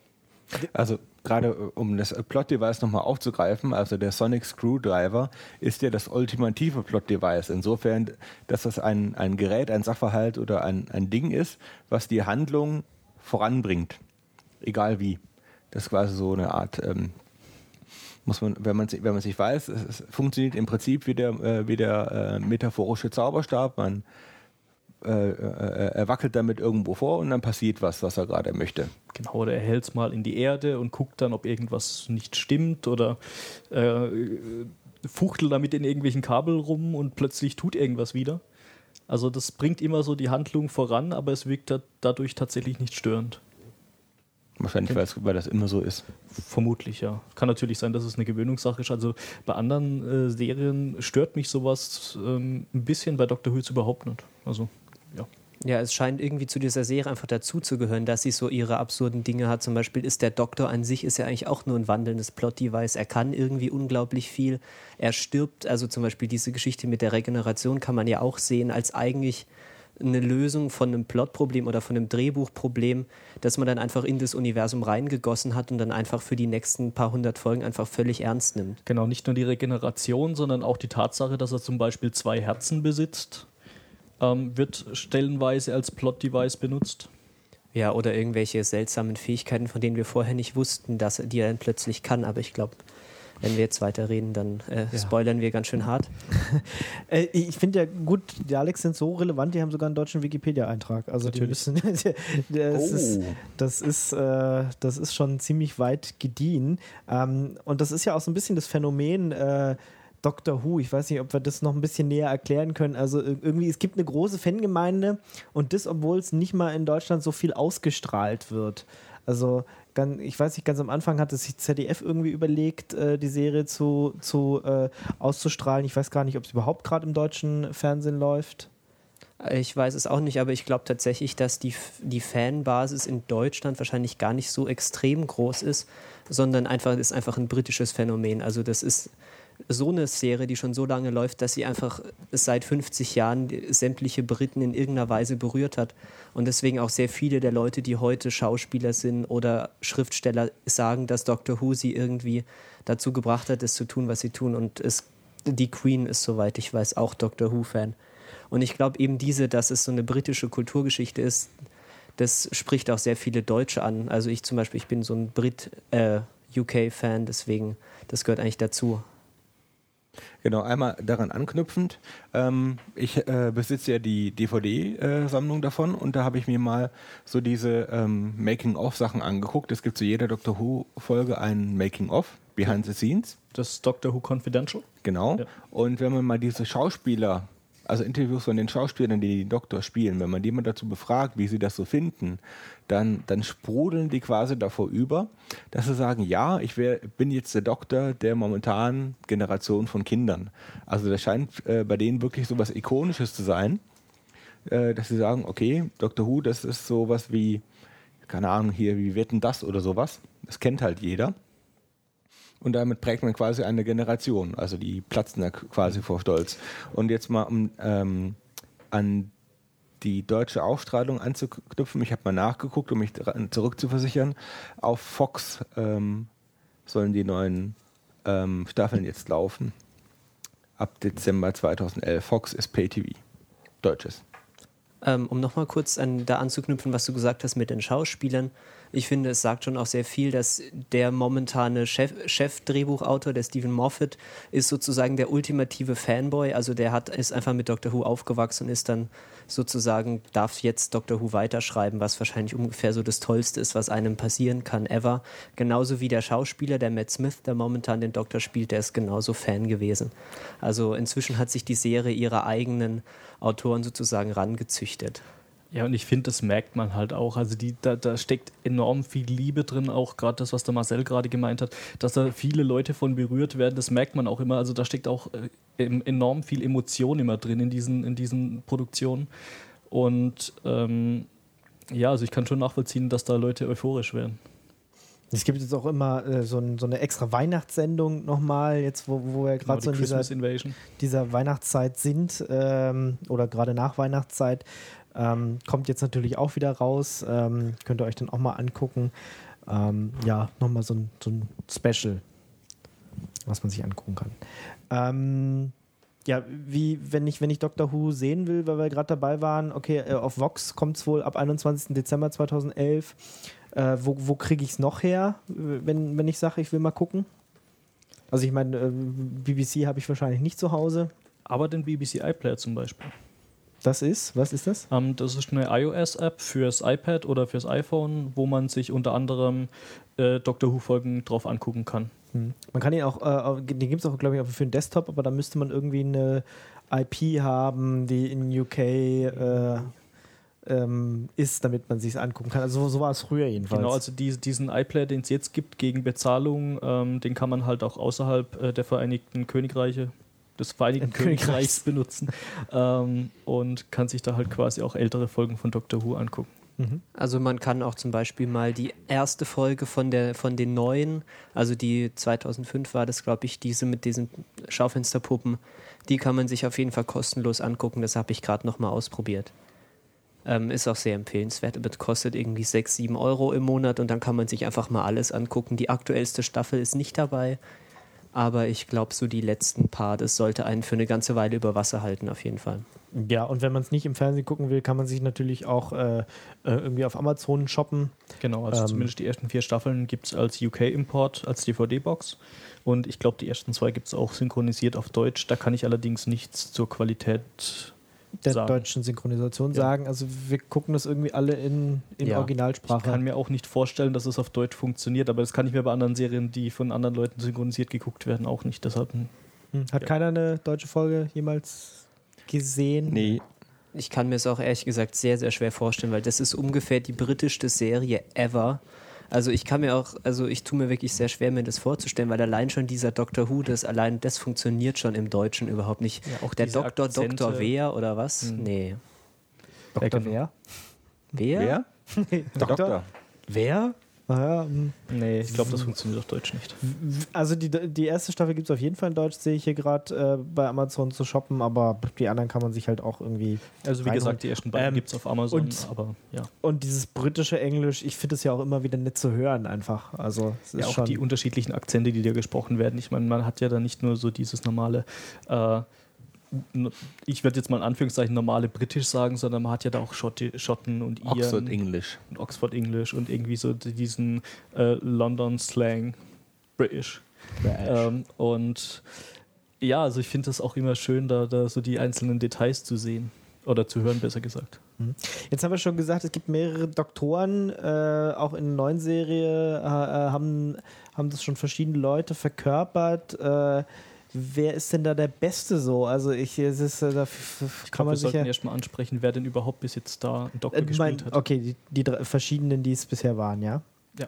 [SPEAKER 4] Also gerade äh, um das Plot-Device nochmal aufzugreifen, also der Sonic Screwdriver ist ja das ultimative Plot-Device. Insofern, dass das ein, ein Gerät, ein Sachverhalt oder ein, ein Ding ist, was die Handlung voranbringt. Egal wie. Das ist quasi so eine Art, ähm, muss man, wenn man, wenn man sich weiß, es, es funktioniert im Prinzip wie der, äh, wie der äh, metaphorische Zauberstab. Man äh, äh, er wackelt damit irgendwo vor und dann passiert was, was er gerade möchte.
[SPEAKER 3] Genau, oder er hält es mal in die Erde und guckt dann, ob irgendwas nicht stimmt oder äh, fuchtelt damit in irgendwelchen Kabel rum und plötzlich tut irgendwas wieder. Also das bringt immer so die Handlung voran, aber es wirkt da, dadurch tatsächlich nicht störend.
[SPEAKER 4] Wahrscheinlich, weil, das immer so ist.
[SPEAKER 3] Vermutlich, ja. Kann natürlich sein, dass es eine Gewöhnungssache ist. Also bei anderen äh, Serien stört mich sowas ähm, ein bisschen, bei Dr. Who überhaupt nicht. Also, ja.
[SPEAKER 5] Es scheint irgendwie zu dieser Serie einfach dazuzugehören, dass sie so ihre absurden Dinge hat. Zum Beispiel ist der Doktor an sich ist ja eigentlich auch nur ein wandelndes Plot-Device. Er kann irgendwie unglaublich viel. Er stirbt, also zum Beispiel diese Geschichte mit der Regeneration kann man ja auch sehen als eigentlich eine Lösung von einem Plotproblem oder von einem Drehbuchproblem, das man dann einfach in das Universum reingegossen hat und dann einfach für die nächsten paar hundert Folgen einfach völlig ernst nimmt.
[SPEAKER 3] Genau, nicht nur die Regeneration, sondern auch die Tatsache, dass er zum Beispiel zwei Herzen besitzt, ähm, wird stellenweise als Plot-Device benutzt.
[SPEAKER 5] Ja, oder irgendwelche seltsamen Fähigkeiten, von denen wir vorher nicht wussten, dass die er dann plötzlich kann. Aber ich glaube, wenn wir jetzt weiterreden, dann äh, spoilern wir ganz schön hart. <laughs>
[SPEAKER 2] Äh, ich finde ja gut, die Alex sind so relevant, die haben sogar einen deutschen Wikipedia-Eintrag. Also die
[SPEAKER 3] Natürlich.
[SPEAKER 2] müssen, <laughs> das,
[SPEAKER 4] Oh.
[SPEAKER 2] ist, das, ist, äh, das ist schon ziemlich weit gediehen. Ähm, und das ist ja auch so ein bisschen das Phänomen. Äh, Doctor Who. Ich weiß nicht, ob wir das noch ein bisschen näher erklären können. Also irgendwie, es gibt eine große Fangemeinde und das, obwohl es nicht mal in Deutschland so viel ausgestrahlt wird. Also ich weiß nicht, ganz am Anfang hat es sich ZDF irgendwie überlegt, äh, die Serie zu, zu äh, auszustrahlen. Ich weiß gar nicht, ob es überhaupt gerade im deutschen Fernsehen läuft.
[SPEAKER 5] Ich weiß es auch nicht, aber ich glaube tatsächlich, dass die, die Fanbasis in Deutschland wahrscheinlich gar nicht so extrem groß ist, sondern einfach ist einfach ein britisches Phänomen. Also das ist so eine Serie, die schon so lange läuft, dass sie einfach seit 50 Jahren sämtliche Briten in irgendeiner Weise berührt hat. Und deswegen auch sehr viele der Leute, die heute Schauspieler sind oder Schriftsteller, sagen, dass Doctor Who sie irgendwie dazu gebracht hat, das zu tun, was sie tun. Und es, die Queen ist, soweit ich weiß, auch Doctor Who-Fan. Und ich glaube eben diese, dass es so eine britische Kulturgeschichte ist, das spricht auch sehr viele Deutsche an. Also ich zum Beispiel, ich bin so ein Brit, äh, deswegen, das gehört eigentlich dazu.
[SPEAKER 4] Genau, einmal daran anknüpfend. Ähm, ich äh, besitze ja die DVD-Sammlung davon und da habe ich mir mal so diese ähm, Making-of-Sachen angeguckt. Es gibt zu jeder Doctor Who-Folge ein Making-of, Behind the Scenes.
[SPEAKER 3] Das Doctor Who Confidential.
[SPEAKER 4] Genau.
[SPEAKER 3] Ja.
[SPEAKER 4] Und wenn man mal diese Schauspieler also Interviews von den Schauspielern, die den Doktor spielen, wenn man die dazu befragt, wie sie das so finden, dann, dann sprudeln die quasi davor über, dass sie sagen, ja, ich wär, bin jetzt der Doktor der momentanen Generation von Kindern. Also das scheint äh, bei denen wirklich so was Ikonisches zu sein, äh, dass sie sagen, okay, Doctor Who, das ist sowas wie, keine Ahnung, hier, wie wird denn das oder sowas. Das kennt halt jeder. Und damit prägt man quasi eine Generation. Also die platzen da quasi vor Stolz. Und jetzt mal um ähm, an die deutsche Ausstrahlung anzuknüpfen. Ich habe mal nachgeguckt, um mich zurückzuversichern. Auf Fox ähm, sollen die neuen ähm, Staffeln jetzt laufen. Ab Dezember 2011. Fox ist Pay-TV. Deutsches.
[SPEAKER 5] Ähm, um nochmal kurz an, da anzuknüpfen, was du gesagt hast mit den Schauspielern ich finde, es sagt schon auch sehr viel, dass der momentane Chef-Drehbuchautor, der Stephen Moffat, ist sozusagen der ultimative Fanboy. Also der hat, ist einfach mit Doctor Who aufgewachsen und ist dann sozusagen, darf jetzt Doctor Who weiterschreiben, was wahrscheinlich ungefähr so das Tollste ist, was einem passieren kann, ever. Genauso wie der Schauspieler, der Matt Smith, der momentan den Doktor spielt, der ist genauso Fan gewesen. Also inzwischen hat sich die Serie ihrer eigenen Autoren sozusagen rangezüchtet.
[SPEAKER 3] Ja, und ich finde, das merkt man halt auch. Also die, da, da steckt enorm viel Liebe drin, auch gerade das, was der Marcel gerade gemeint hat, dass da viele Leute von berührt werden, das merkt man auch immer. Also da steckt auch äh, enorm viel Emotion immer drin in diesen, in diesen Produktionen. Und ähm, ja, also ich kann schon nachvollziehen, dass da Leute euphorisch werden.
[SPEAKER 2] Es gibt jetzt auch immer äh, so, ein, so, eine extra Weihnachtssendung nochmal, jetzt wo, wo wir gerade genau, so in dieser, dieser, Weihnachtszeit sind ähm, oder gerade nach Weihnachtszeit, ähm, kommt jetzt natürlich auch wieder raus. Ähm, könnt ihr euch dann auch mal angucken. Ähm, ja, nochmal so ein, so ein Special, was man sich angucken kann. Ähm, ja, wie, wenn ich, wenn ich Doctor Who sehen will, weil wir gerade dabei waren, okay, äh, auf Vox kommt es wohl ab 21. Dezember 2011. Äh, wo wo kriege ich es noch her, wenn, wenn ich sage, ich will mal gucken? Also ich meine, äh, BBC habe ich wahrscheinlich nicht zu Hause.
[SPEAKER 3] Aber den BBC iPlayer zum Beispiel.
[SPEAKER 2] Das ist, was ist das?
[SPEAKER 3] Ähm, das ist eine iOS-App fürs iPad oder fürs iPhone, wo man sich unter anderem äh, Doctor Who-Folgen drauf angucken kann.
[SPEAKER 2] Hm. Man kann ihn auch, äh, den gibt es auch, glaube ich, auch für den Desktop, aber da müsste man irgendwie eine IP haben, die in UK äh, ähm, ist, damit man sich angucken kann. Also so war es früher jedenfalls.
[SPEAKER 3] Genau, also die, diesen iPlayer, den es jetzt gibt gegen Bezahlung, ähm, den kann man halt auch außerhalb äh, der Vereinigten Königreiche des Vereinigten Königreichs benutzen ähm, und kann sich da halt quasi auch ältere Folgen von Doctor Who angucken.
[SPEAKER 5] Mhm. Also man kann auch zum Beispiel mal die erste Folge von, der, von den neuen, also die 2005 war das, glaube ich, diese mit diesen Schaufensterpuppen, die kann man sich auf jeden Fall kostenlos angucken. Das habe ich gerade nochmal ausprobiert. Ähm, ist auch sehr empfehlenswert. Aber kostet irgendwie 6, 7 Euro im Monat und dann kann man sich einfach mal alles angucken. Die aktuellste Staffel ist nicht dabei aber ich glaube, so die letzten paar, das sollte einen für eine ganze Weile über Wasser halten, auf jeden Fall.
[SPEAKER 2] Ja, und wenn man es nicht im Fernsehen gucken will, kann man sich natürlich auch äh, äh irgendwie auf Amazon shoppen.
[SPEAKER 3] Genau, also ähm, zumindest die ersten vier Staffeln gibt es als UK-Import, als DVD-Box. Und ich glaube, die ersten zwei gibt es auch synchronisiert auf Deutsch. Da kann ich allerdings nichts zur Qualität
[SPEAKER 2] der sagen. deutschen Synchronisation ja. sagen. Also wir gucken das irgendwie alle in, in ja. Originalsprache.
[SPEAKER 3] Ich kann mir auch nicht vorstellen, dass es auf Deutsch funktioniert, aber das kann ich mir bei anderen Serien, die von anderen Leuten synchronisiert geguckt werden, auch nicht. Deshalb. Hm.
[SPEAKER 2] Hm. Hat keiner eine deutsche Folge jemals gesehen?
[SPEAKER 4] Nee,
[SPEAKER 5] Ich kann mir es auch ehrlich gesagt sehr, sehr schwer vorstellen, weil das ist ungefähr die britischste Serie ever. Also ich kann mir auch, also ich tue mir wirklich sehr schwer, mir das vorzustellen, weil allein schon dieser Doctor Who, das allein das funktioniert schon im Deutschen überhaupt nicht.
[SPEAKER 3] Ja, auch
[SPEAKER 5] Der Doktor,
[SPEAKER 3] Akzente.
[SPEAKER 5] Doktor Wer oder was?
[SPEAKER 3] Mhm.
[SPEAKER 5] Nee.
[SPEAKER 3] Genau.
[SPEAKER 2] Wer?
[SPEAKER 5] Wer?
[SPEAKER 4] wer? Der Doktor.
[SPEAKER 2] Wer? <laughs> Naja, hm.
[SPEAKER 3] Nee, ich glaube, das funktioniert auf Deutsch nicht.
[SPEAKER 2] also die, die erste Staffel gibt es auf jeden Fall in Deutsch, sehe ich hier gerade äh, bei Amazon zu shoppen, aber die anderen kann man sich halt auch irgendwie.
[SPEAKER 3] Also wie gesagt, die ersten beiden
[SPEAKER 2] Ähm,
[SPEAKER 3] gibt es auf Amazon,
[SPEAKER 2] und-
[SPEAKER 3] aber ja.
[SPEAKER 2] Und dieses britische Englisch, ich finde es ja auch immer wieder nett zu hören, einfach. Also,
[SPEAKER 3] ja, auch die unterschiedlichen Akzente, die da gesprochen werden. Ich meine, man hat ja da nicht nur so dieses normale, äh, ich werde jetzt mal in Anführungszeichen normale Britisch sagen, sondern man hat ja da auch Schotti, Schotten und Iren
[SPEAKER 4] Oxford English.
[SPEAKER 3] und Oxford English und irgendwie so diesen äh, London Slang British. Ähm, und ja, also ich finde das auch immer schön, da, da so die einzelnen Details zu sehen. Oder zu hören, besser gesagt.
[SPEAKER 2] Jetzt haben wir schon gesagt, es gibt mehrere Doktoren, äh, auch in der neuen Serie äh, äh, haben, haben das schon verschiedene Leute verkörpert. Äh, wer ist denn da der Beste so? Also ich, es ist, äh, da
[SPEAKER 3] Ich
[SPEAKER 2] kann
[SPEAKER 3] glaube,
[SPEAKER 2] man
[SPEAKER 3] wir sollten
[SPEAKER 2] ja...
[SPEAKER 3] erstmal ansprechen, wer denn überhaupt bis jetzt da einen Doktor
[SPEAKER 2] Äh, mein,
[SPEAKER 3] gespielt hat.
[SPEAKER 2] okay, die, die drei, verschiedenen, die es bisher waren, ja?
[SPEAKER 3] Ja.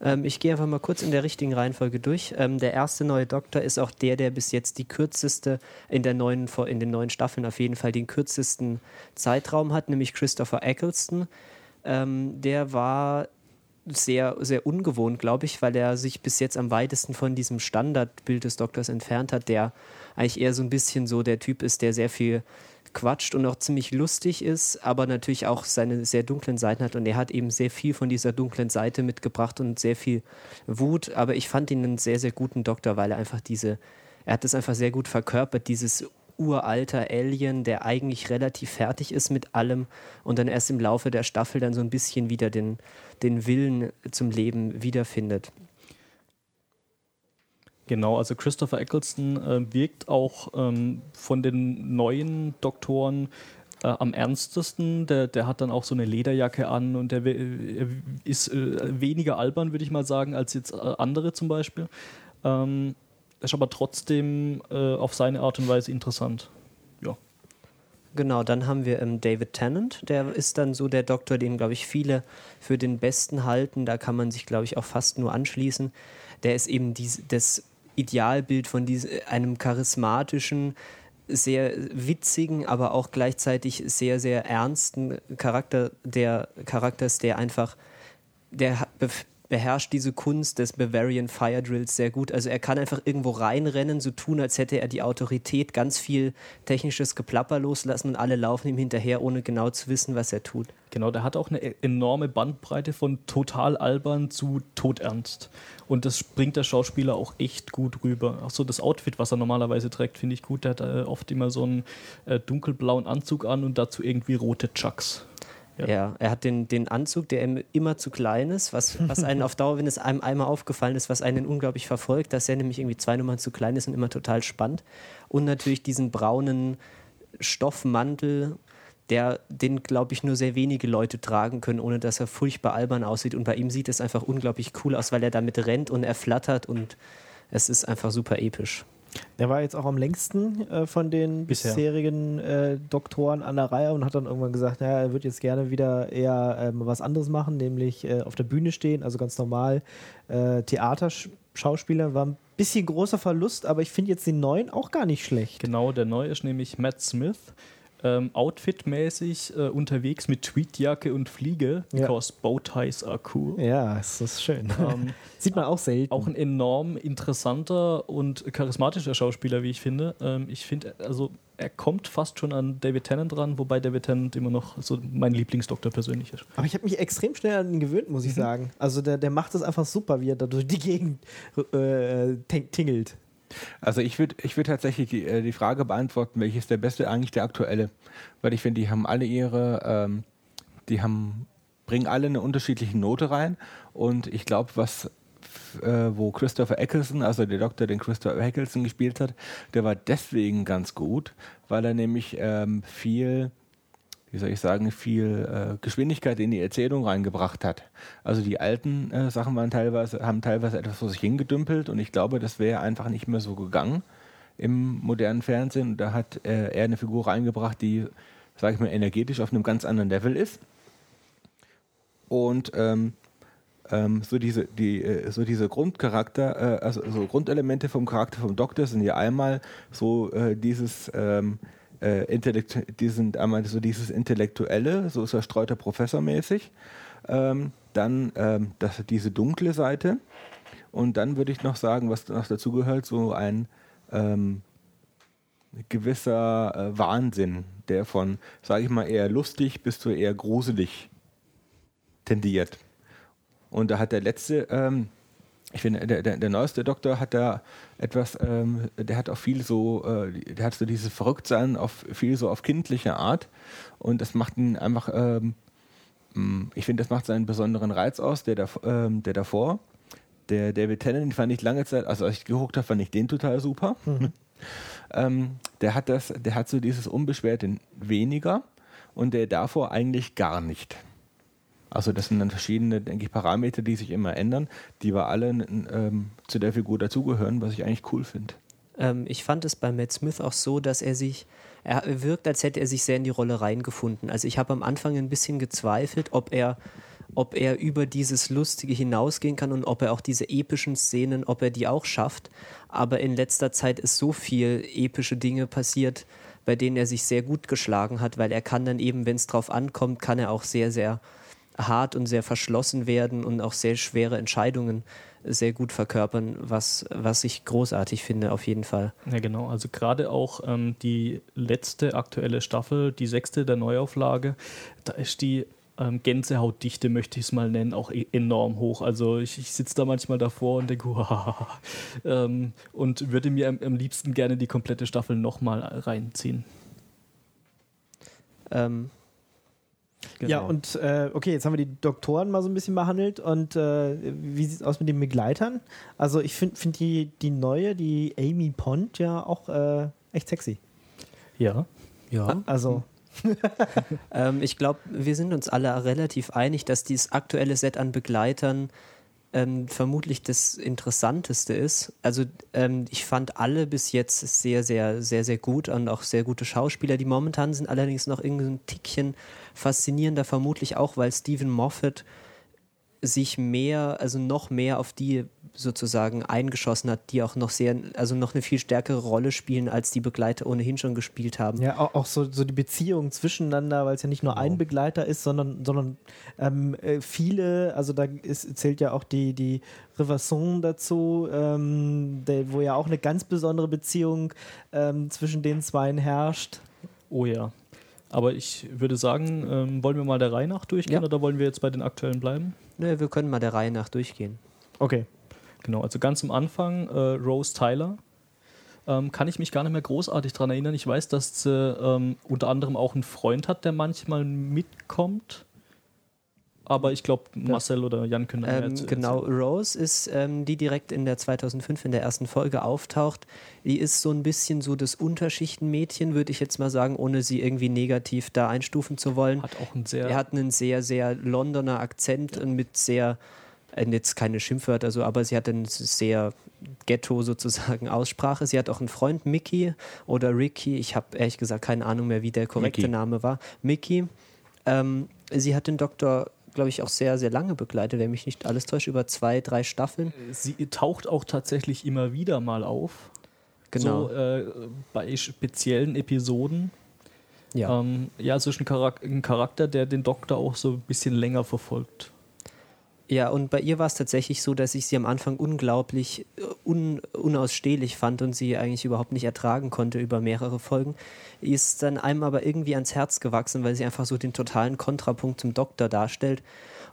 [SPEAKER 5] Ähm, ich gehe einfach mal kurz in der richtigen Reihenfolge durch. Ähm, der erste neue Doktor ist auch der, der bis jetzt die kürzeste, in, der neuen, in den neuen Staffeln auf jeden Fall den kürzesten Zeitraum hat, nämlich Christopher Eccleston. Ähm, der war sehr, sehr ungewohnt, glaube ich, weil er sich bis jetzt am weitesten von diesem Standardbild des Doktors entfernt hat, der eigentlich eher so ein bisschen so der Typ ist, der sehr viel quatscht und auch ziemlich lustig ist, aber natürlich auch seine sehr dunklen Seiten hat. Und er hat eben sehr viel von dieser dunklen Seite mitgebracht und sehr viel Wut, aber ich fand ihn einen sehr, sehr guten Doktor, weil er einfach diese, er hat das einfach sehr gut verkörpert, dieses uralter Alien, der eigentlich relativ fertig ist mit allem und dann erst im Laufe der Staffel dann so ein bisschen wieder den, den Willen zum Leben wiederfindet.
[SPEAKER 3] Genau, also Christopher Eccleston äh, wirkt auch ähm, von den neuen Doktoren äh, am ernstesten. Der, der hat dann auch so eine Lederjacke an und der er ist äh, weniger albern, würde ich mal sagen, als jetzt äh, andere zum Beispiel. Ähm, ist aber trotzdem äh, auf seine Art und Weise interessant. Ja.
[SPEAKER 5] Genau, dann haben wir ähm, David Tennant, der ist dann so der Doktor, den, glaube ich, viele für den Besten halten. Da kann man sich, glaube ich, auch fast nur anschließen. Der ist eben dies, das Idealbild von dies, einem charismatischen, sehr witzigen, aber auch gleichzeitig sehr, sehr ernsten Charakter, der Charakters, der einfach, der beherrscht diese Kunst des Bavarian Fire Drills sehr gut. Also er kann einfach irgendwo reinrennen, so tun, als hätte er die Autorität, ganz viel technisches Geplapper loslassen und alle laufen ihm hinterher, ohne genau zu wissen, was er tut.
[SPEAKER 3] Genau, der hat auch eine enorme Bandbreite von total albern zu todernst. Und das bringt der Schauspieler auch echt gut rüber. Auch so das Outfit, was er normalerweise trägt, finde ich gut. Der hat äh, oft immer so einen äh, dunkelblauen Anzug an und dazu irgendwie rote Chucks. Ja.
[SPEAKER 5] Ja. er hat den, den Anzug, der ihm immer zu klein ist, was, was <laughs> einen auf Dauer, wenn es einem einmal aufgefallen ist, was einen unglaublich verfolgt, dass er nämlich irgendwie zwei Nummern zu klein ist und immer total spannend. Und natürlich diesen braunen Stoffmantel, der, den, glaube ich, nur sehr wenige Leute tragen können, ohne dass er furchtbar albern aussieht. Und bei ihm sieht es einfach unglaublich cool aus, weil er damit rennt und er flattert und es ist einfach super episch.
[SPEAKER 2] Der war jetzt auch am längsten äh, von den
[SPEAKER 3] Bisher.
[SPEAKER 2] bisherigen äh, Doktoren an der Reihe und hat dann irgendwann gesagt, naja, er wird jetzt gerne wieder eher ähm, was anderes machen, nämlich äh, auf der Bühne stehen, also ganz normal äh, Theaterschauspieler. War ein bisschen großer Verlust, aber ich finde jetzt den neuen auch gar nicht schlecht.
[SPEAKER 3] Genau, der neue ist nämlich Matt Smith. Ähm, Outfitmäßig äh, unterwegs mit Tweetjacke und Fliege,
[SPEAKER 2] Ja.
[SPEAKER 3] because Bowties are cool.
[SPEAKER 2] Ja, es ist schön.
[SPEAKER 3] Ähm, <laughs>
[SPEAKER 2] Sieht man auch selten.
[SPEAKER 3] auch ein enorm interessanter und charismatischer Schauspieler, wie ich finde. Ähm, ich finde, also er kommt fast schon an David Tennant ran, wobei David Tennant immer noch so mein Lieblingsdoktor persönlich ist.
[SPEAKER 2] Aber ich habe mich extrem schnell an ihn gewöhnt, muss ich sagen. Also der, der macht das einfach super, wie er da durch die Gegend äh, ting- tingelt.
[SPEAKER 4] Also ich würde ich würd tatsächlich die, äh, die Frage beantworten, welches der beste, eigentlich der aktuelle. Weil ich finde, die haben alle ihre, ähm, die haben, bringen alle eine unterschiedliche Note rein. Und ich glaube, was äh, wo Christopher Eccleston, also der Doktor, den Christopher Eccleston gespielt hat, der war deswegen ganz gut, weil er nämlich ähm, viel, wie soll ich sagen, viel äh, Geschwindigkeit in die Erzählung reingebracht hat. Also die alten äh, Sachen waren teilweise, haben teilweise etwas vor sich hingedümpelt und ich glaube, das wäre einfach nicht mehr so gegangen. im modernen Fernsehen. Da hat äh, er eine Figur reingebracht, die, sage ich mal, energetisch auf einem ganz anderen Level ist. Und ähm, ähm, so diese, die, äh, so diese Grundcharakter, äh, also so Grundelemente vom Charakter vom Doktor sind ja einmal so äh, dieses ähm, äh, Intellekt, die sind einmal so dieses Intellektuelle, so zerstreuter Professormäßig. Ähm, dann ähm, das, diese dunkle Seite. Und dann würde ich noch sagen, was noch dazu gehört, so ein ähm, gewisser äh, Wahnsinn, der von, sage ich mal, eher lustig bis zu eher gruselig tendiert. Und da hat der letzte, ähm, ich finde, der, der, der, neueste Doktor hat da etwas, ähm, der hat auch viel so, äh, der hat so dieses Verrücktsein auf viel so auf kindliche Art. Und das macht ihn einfach, ähm, mm, ich finde, das macht seinen besonderen Reiz aus, der, da, ähm, der davor. Der David Tennant fand ich lange Zeit, also als ich geguckt habe, fand ich den total super. Mhm. <laughs> ähm, der hat das, der hat so dieses Unbeschwerte weniger und der davor eigentlich gar nicht. Also das sind dann verschiedene, denke ich, Parameter, die sich immer ändern, die wir alle ähm, zu der Figur dazugehören, was ich eigentlich cool finde.
[SPEAKER 5] Ähm, ich fand es bei Matt Smith auch so, dass er sich, er wirkt, als hätte er sich sehr in die Rolle reingefunden. Also ich habe am Anfang ein bisschen gezweifelt, ob er ob er über dieses Lustige hinausgehen kann und ob er auch diese epischen Szenen, ob er die auch schafft. Aber in letzter Zeit ist so viel epische Dinge passiert, bei denen er sich sehr gut geschlagen hat, weil er kann dann eben, wenn es drauf ankommt, kann er auch sehr, sehr hart und sehr verschlossen werden und auch sehr schwere Entscheidungen sehr gut verkörpern, was, was ich großartig finde, auf jeden Fall.
[SPEAKER 3] Ja, genau. Also gerade auch ähm, die letzte aktuelle Staffel, die sechste der Neuauflage, da ist die ähm, Gänsehautdichte, möchte ich es mal nennen, auch e enorm hoch. Also ich, ich sitze da manchmal davor und denke, <laughs> ähm, und würde mir am, am, liebsten gerne die komplette Staffel nochmal reinziehen.
[SPEAKER 2] Ähm, Genau. Ja, und äh, okay, jetzt haben wir die Doktoren mal so ein bisschen behandelt. Und äh, wie sieht es aus mit den Begleitern? Also, ich finde find die, die neue, die Amy Pond, ja auch äh, echt sexy.
[SPEAKER 3] Ja.
[SPEAKER 2] Ja. Also. <laughs>
[SPEAKER 5] ähm, ich glaube, wir sind uns alle relativ einig, dass dieses aktuelle Set an Begleitern ähm, vermutlich das Interessanteste ist. Also ähm, ich fand alle bis jetzt sehr, sehr, sehr, sehr gut und auch sehr gute Schauspieler. Die momentan sind allerdings noch irgendwie ein Tickchen faszinierender, vermutlich auch, weil Stephen Moffat sich mehr, also noch mehr auf die sozusagen eingeschossen hat, die auch noch sehr, also noch eine viel stärkere Rolle spielen, als die Begleiter ohnehin schon gespielt haben.
[SPEAKER 2] Ja, auch, auch so, so die Beziehung zwischeneinander, weil es ja nicht nur genau. ein Begleiter ist, sondern, sondern ähm, äh, viele, also da ist, zählt ja auch die, die Rivasson dazu, ähm, der, wo ja auch eine ganz besondere Beziehung ähm, zwischen den Zweien herrscht.
[SPEAKER 3] Oh ja. Aber ich würde sagen, ähm, wollen wir mal der Reihe nach durchgehen ja. oder wollen wir jetzt bei den aktuellen bleiben?
[SPEAKER 5] Nö, wir können mal der Reihe nach durchgehen.
[SPEAKER 3] Okay. Genau, also ganz am Anfang äh, Rose Tyler. Ähm, kann ich mich gar nicht mehr großartig daran erinnern. Ich weiß, dass sie ähm, unter anderem auch einen Freund hat, der manchmal mitkommt aber ich glaube, Marcel oder Jan können
[SPEAKER 5] ähm, mehr Genau, Rose ist ähm, die direkt in der 2005 in der ersten Folge auftaucht. Die ist so ein bisschen so das Unterschichtenmädchen, würde ich jetzt mal sagen, ohne sie irgendwie negativ da einstufen zu wollen.
[SPEAKER 3] Hat auch einen sehr.
[SPEAKER 5] Er hat einen sehr, sehr Londoner Akzent ja. und mit sehr, äh, jetzt keine Schimpfwörter, so, aber sie hat einen sehr Ghetto sozusagen Aussprache. Sie hat auch einen Freund, Mickey oder Ricky. Ich habe ehrlich gesagt keine Ahnung mehr, wie der korrekte Mickey. Name war. Mickey. Ähm, sie hat den Dr glaube ich, auch sehr, sehr lange begleitet, wenn mich nicht alles täuscht, über zwei, drei Staffeln.
[SPEAKER 3] Sie taucht auch tatsächlich immer wieder mal auf.
[SPEAKER 5] Genau.
[SPEAKER 3] So, äh, bei speziellen Episoden. Ja. Ähm, ja, es ist ein Charakter, ein Charakter, der den Doktor auch so ein bisschen länger verfolgt.
[SPEAKER 5] Ja, und bei ihr war es tatsächlich so, dass ich sie am Anfang unglaublich äh, un unausstehlich fand und sie eigentlich überhaupt nicht ertragen konnte über mehrere Folgen. Ist dann einem aber irgendwie ans Herz gewachsen, weil sie einfach so den totalen Kontrapunkt zum Doktor darstellt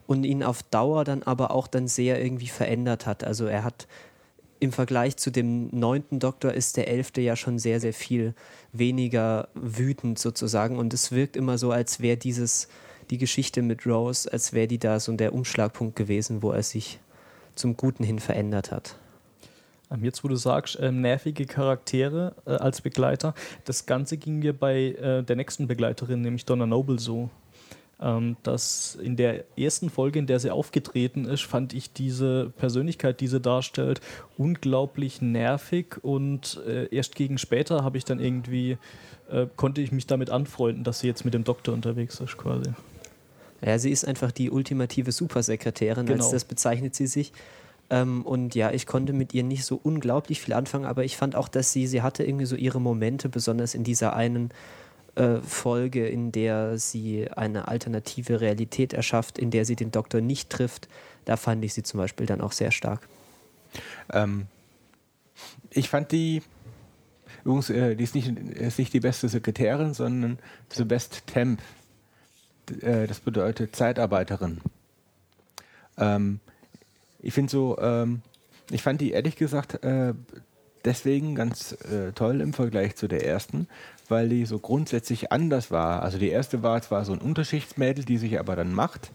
[SPEAKER 5] und ihn auf Dauer dann aber auch dann sehr irgendwie verändert hat. Also er hat im Vergleich zu dem neunten Doktor ist der elfte ja schon sehr, sehr viel weniger wütend sozusagen und es wirkt immer so, als wäre dieses die Geschichte mit Rose, als wäre die da so der Umschlagpunkt gewesen, wo er sich zum Guten hin verändert hat.
[SPEAKER 3] Ähm, jetzt, wo du sagst, äh, nervige Charaktere äh, als Begleiter, das Ganze ging mir bei äh, der nächsten Begleiterin, nämlich Donna Noble, so. ähm, dass in der ersten Folge, in der sie aufgetreten ist, fand ich diese Persönlichkeit, die sie darstellt, unglaublich nervig und äh, erst gegen später habe ich dann irgendwie, äh, konnte ich mich damit anfreunden, dass sie jetzt mit dem Doktor unterwegs ist quasi.
[SPEAKER 5] Ja, sie ist einfach die ultimative Supersekretärin,
[SPEAKER 3] Genau.
[SPEAKER 5] als das bezeichnet sie sich. Ähm, und ja, ich konnte mit ihr nicht so unglaublich viel anfangen, aber ich fand auch, dass sie, sie hatte irgendwie so ihre Momente, besonders in dieser einen äh, Folge, in der sie eine alternative Realität erschafft, in der sie den Doktor nicht trifft. Da fand ich sie zum Beispiel dann auch sehr stark.
[SPEAKER 4] Ähm, ich fand die, übrigens, äh, die ist nicht, ist nicht die beste Sekretärin, sondern the best temp. Äh, das bedeutet Zeitarbeiterin. Ähm, ich finde so, ähm, ich fand die ehrlich gesagt äh, deswegen ganz äh, toll im Vergleich zu der ersten, weil die so grundsätzlich anders war. Also die erste war zwar so ein Unterschichtsmädel, die sich aber dann macht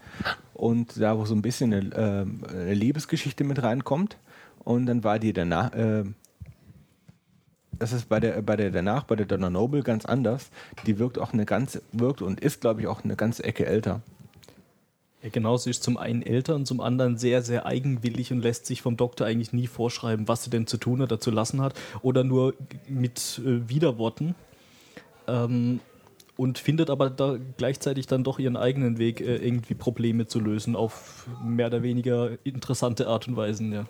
[SPEAKER 4] und da wo so ein bisschen eine, ähm, eine Liebesgeschichte mit reinkommt und dann war die danach, äh, das ist bei der, bei der danach, bei der Donna Noble ganz anders. Die wirkt auch eine ganz, wirkt und ist, glaube ich, auch eine ganze Ecke älter.
[SPEAKER 3] Ja, genau, sie ist zum einen älter und zum anderen sehr, sehr eigenwillig und lässt sich vom Doktor eigentlich nie vorschreiben, was sie denn zu tun oder zu lassen hat oder nur mit äh, Widerworten. Ähm, und findet aber da gleichzeitig dann doch ihren eigenen Weg, äh, irgendwie Probleme zu lösen auf mehr oder weniger interessante Art und Weisen. Ja.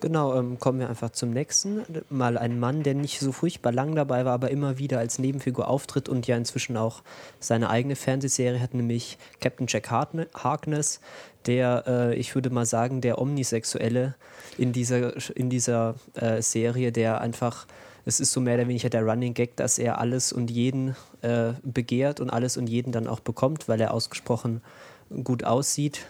[SPEAKER 5] Genau, ähm, kommen wir einfach zum nächsten. Mal ein Mann, der nicht so furchtbar lang dabei war, aber immer wieder als Nebenfigur auftritt und ja inzwischen auch seine eigene Fernsehserie hat, nämlich Captain Jack Harkness, der, äh, ich würde mal sagen, der Omnisexuelle in dieser, in dieser äh, Serie, der einfach, es ist so mehr oder weniger der Running Gag, dass er alles und jeden äh, begehrt und alles und jeden dann auch bekommt, weil er ausgesprochen gut aussieht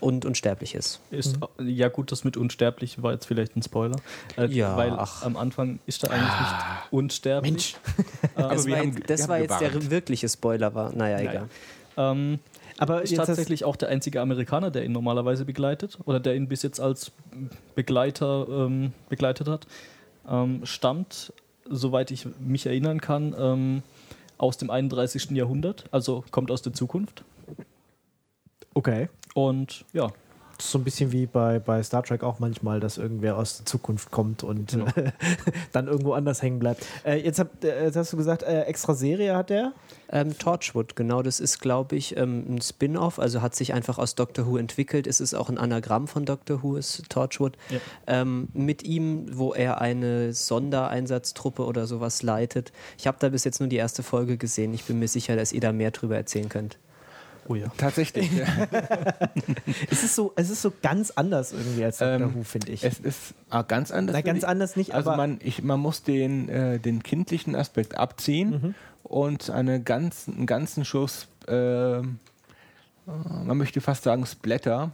[SPEAKER 5] und unsterblich ist.
[SPEAKER 3] Ist, Ja gut, das mit unsterblich war jetzt vielleicht ein Spoiler. Äh,
[SPEAKER 5] Ja,
[SPEAKER 3] weil
[SPEAKER 5] ach.
[SPEAKER 3] am Anfang ist er eigentlich nicht unsterblich.
[SPEAKER 5] Das <laughs>
[SPEAKER 4] wir
[SPEAKER 5] war,
[SPEAKER 4] haben-
[SPEAKER 5] das
[SPEAKER 4] wir
[SPEAKER 5] war jetzt der wirkliche Spoiler, war. Naja, egal.
[SPEAKER 3] Ähm,
[SPEAKER 2] Aber
[SPEAKER 3] ist tatsächlich auch der einzige Amerikaner, der ihn normalerweise begleitet oder der ihn bis jetzt als Begleiter ähm, begleitet hat. Ähm, stammt, soweit ich mich erinnern kann, ähm, aus dem 31. Jahrhundert, also kommt aus der Zukunft.
[SPEAKER 2] okay.
[SPEAKER 3] Und ja,
[SPEAKER 2] Das ist so ein bisschen wie bei, bei Star Trek auch manchmal, dass irgendwer aus der Zukunft kommt und
[SPEAKER 3] Genau. <laughs>
[SPEAKER 2] dann irgendwo anders hängen bleibt. Äh, jetzt, hab, äh, jetzt hast du gesagt, äh, extra Serie hat der.
[SPEAKER 5] Ähm, Torchwood, genau, das ist, glaube ich, ähm, ein Spin-off, also hat sich einfach aus Doctor Who entwickelt. Es ist auch ein Anagramm von Doctor Who, ist Torchwood.
[SPEAKER 3] Ja.
[SPEAKER 5] Ähm, mit ihm, wo er eine Sondereinsatztruppe oder sowas leitet. Ich habe da bis jetzt nur die erste Folge gesehen. Ich bin mir sicher, dass ihr da mehr drüber erzählen könnt.
[SPEAKER 3] Oh ja.
[SPEAKER 4] Tatsächlich. ja. <laughs>
[SPEAKER 2] Es ist so, es ist so ganz anders irgendwie als Doctor
[SPEAKER 4] Ähm,
[SPEAKER 2] Who, finde ich.
[SPEAKER 4] Es ist ah, ganz anders.
[SPEAKER 2] Na, ganz
[SPEAKER 4] ich.
[SPEAKER 2] anders nicht,
[SPEAKER 4] Also
[SPEAKER 2] aber
[SPEAKER 4] man, ich, man muss den, äh, den kindlichen Aspekt abziehen
[SPEAKER 2] Mhm.
[SPEAKER 4] und eine ganz, einen ganzen Schuss, äh, man möchte fast sagen Splatter,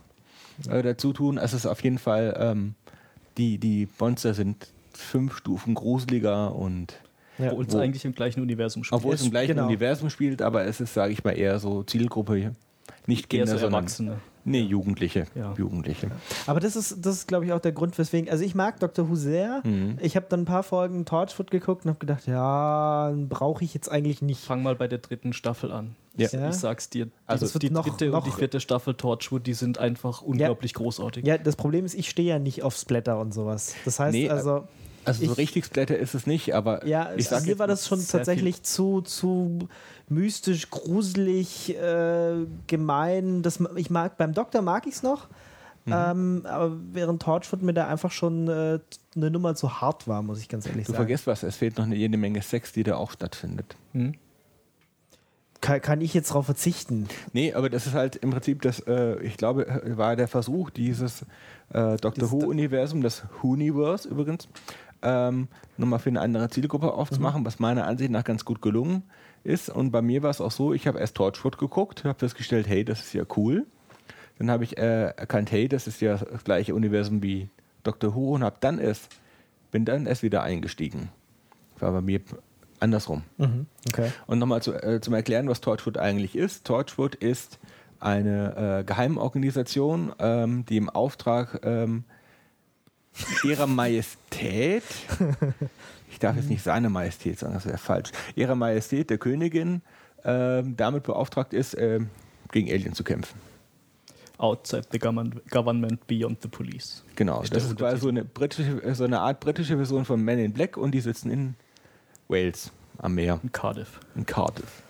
[SPEAKER 4] äh, dazu tun. Es ist auf jeden Fall, ähm, die, die Monster sind fünf Stufen gruseliger und
[SPEAKER 2] ja.
[SPEAKER 3] Obwohl es
[SPEAKER 4] wo-
[SPEAKER 3] eigentlich im gleichen Universum spielt.
[SPEAKER 4] obwohl es im gleichen
[SPEAKER 2] genau.
[SPEAKER 4] Universum spielt, aber es ist, sage ich mal, eher so Zielgruppe, nicht
[SPEAKER 3] eher
[SPEAKER 4] Kinder,
[SPEAKER 3] so
[SPEAKER 4] sondern
[SPEAKER 3] Erwachsene.
[SPEAKER 4] nee, Jugendliche.
[SPEAKER 3] Ja.
[SPEAKER 4] Jugendliche.
[SPEAKER 2] Aber das ist, das ist glaube ich, auch der Grund, weswegen. Also, ich mag Doctor Who sehr.
[SPEAKER 4] Mhm.
[SPEAKER 2] Ich habe dann ein paar Folgen Torchwood geguckt und habe gedacht, ja, brauche ich jetzt eigentlich nicht.
[SPEAKER 3] Fang mal bei der dritten Staffel an.
[SPEAKER 4] Ja.
[SPEAKER 2] Ja.
[SPEAKER 3] Ich sag's dir. Die,
[SPEAKER 4] Also
[SPEAKER 2] wird
[SPEAKER 3] die
[SPEAKER 2] noch-
[SPEAKER 3] dritte
[SPEAKER 2] noch-
[SPEAKER 3] und die vierte Staffel Torchwood, die sind einfach unglaublich großartig.
[SPEAKER 2] Ja, das Problem ist, ich stehe ja nicht auf Splatter und sowas. Das heißt
[SPEAKER 4] Nee,
[SPEAKER 2] also,
[SPEAKER 4] Also so
[SPEAKER 2] Ich-
[SPEAKER 4] richtig Splatter ist es nicht, aber
[SPEAKER 2] ja,
[SPEAKER 4] ich
[SPEAKER 2] es,
[SPEAKER 4] sag
[SPEAKER 2] mir war das schon tatsächlich zu, zu mystisch, gruselig, äh, gemein. Das, ich mag, beim Doktor mag ich es noch.
[SPEAKER 4] Mhm.
[SPEAKER 2] Ähm, aber während Torchwood mir da einfach schon äh, eine Nummer zu hart war, muss ich ganz ehrlich
[SPEAKER 4] Du
[SPEAKER 2] sagen.
[SPEAKER 4] vergisst was, es fehlt noch eine jede Menge Sex, die da auch stattfindet.
[SPEAKER 3] Hm?
[SPEAKER 2] Kann, kann ich jetzt darauf verzichten?
[SPEAKER 4] Nee, aber das ist halt im Prinzip das, äh, ich glaube, äh, war der Versuch, dieses äh, Doctor Who-Universum, das Whoniverse übrigens, ähm, nochmal für eine andere Zielgruppe aufzumachen, was meiner Ansicht nach ganz gut gelungen ist. Und bei mir war es auch so, ich habe erst Torchwood geguckt, habe festgestellt, hey, das ist ja cool. Dann habe ich äh, erkannt, hey, das ist ja das gleiche Universum wie Doctor Who und habe dann erst, bin dann erst wieder eingestiegen. War bei mir andersrum.
[SPEAKER 2] Okay.
[SPEAKER 4] Und nochmal zu, äh, zum Erklären, was Torchwood eigentlich ist. Torchwood ist eine äh, Geheimorganisation, ähm, die im Auftrag ähm, ihrer Majestät, ich darf jetzt nicht seine Majestät sagen, das wäre falsch, ihrer Majestät, der Königin, ähm, damit beauftragt ist, ähm, gegen Alien zu kämpfen.
[SPEAKER 3] Outside the government, beyond the police.
[SPEAKER 4] Genau,
[SPEAKER 3] Ist
[SPEAKER 4] das ist quasi so eine, britische, äh, so eine Art britische Version von Men in Black und die sitzen in Wales am Meer,
[SPEAKER 3] In Cardiff.
[SPEAKER 4] in Cardiff.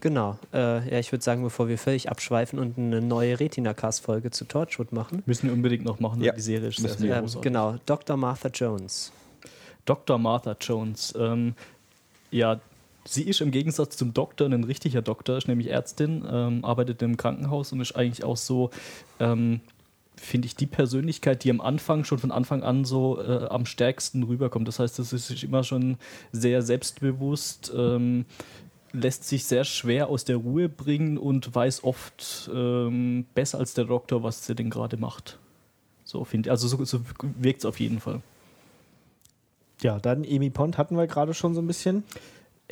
[SPEAKER 5] Genau. Äh, ja, ich würde sagen, bevor wir völlig abschweifen und eine neue Retina-Cast-Folge zu Torchwood machen.
[SPEAKER 3] Müssen wir unbedingt noch machen,
[SPEAKER 4] Ja,
[SPEAKER 3] die Serie ist sehr.
[SPEAKER 5] Ähm, genau, Dr. Martha Jones.
[SPEAKER 3] Dr. Martha Jones. Ähm, ja, sie ist im Gegensatz zum Doktor ein richtiger Doktor, ist nämlich Ärztin, ähm, arbeitet im Krankenhaus und ist eigentlich auch so, ähm, finde ich, die Persönlichkeit, die am Anfang schon von Anfang an so äh, am stärksten rüberkommt. Das heißt, das ist sich immer schon sehr selbstbewusst. Ähm, lässt sich sehr schwer aus der Ruhe bringen und weiß oft ähm, besser als der Doktor, was sie denn gerade macht. So finde ich. Also so, so wirkt es auf jeden Fall.
[SPEAKER 2] Ja, dann Amy Pond hatten wir gerade schon so ein bisschen.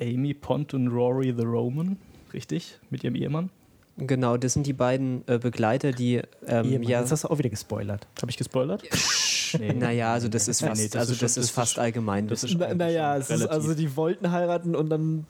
[SPEAKER 3] Amy Pond und Rory the Roman, richtig? Mit ihrem Ehemann.
[SPEAKER 5] Genau, das sind die beiden äh, Begleiter, die ähm,
[SPEAKER 2] Ehemann.
[SPEAKER 5] ja.
[SPEAKER 2] Jetzt hast du auch wieder gespoilert.
[SPEAKER 3] Habe ich gespoilt? Nee. <laughs>
[SPEAKER 5] Naja, also das ist fast,
[SPEAKER 3] nee, das
[SPEAKER 5] also
[SPEAKER 3] ist
[SPEAKER 5] das
[SPEAKER 3] schon-
[SPEAKER 5] ist fast allgemein.
[SPEAKER 3] das ist-
[SPEAKER 2] Na, naja, es ist
[SPEAKER 3] relativ.
[SPEAKER 2] also die wollten heiraten und dann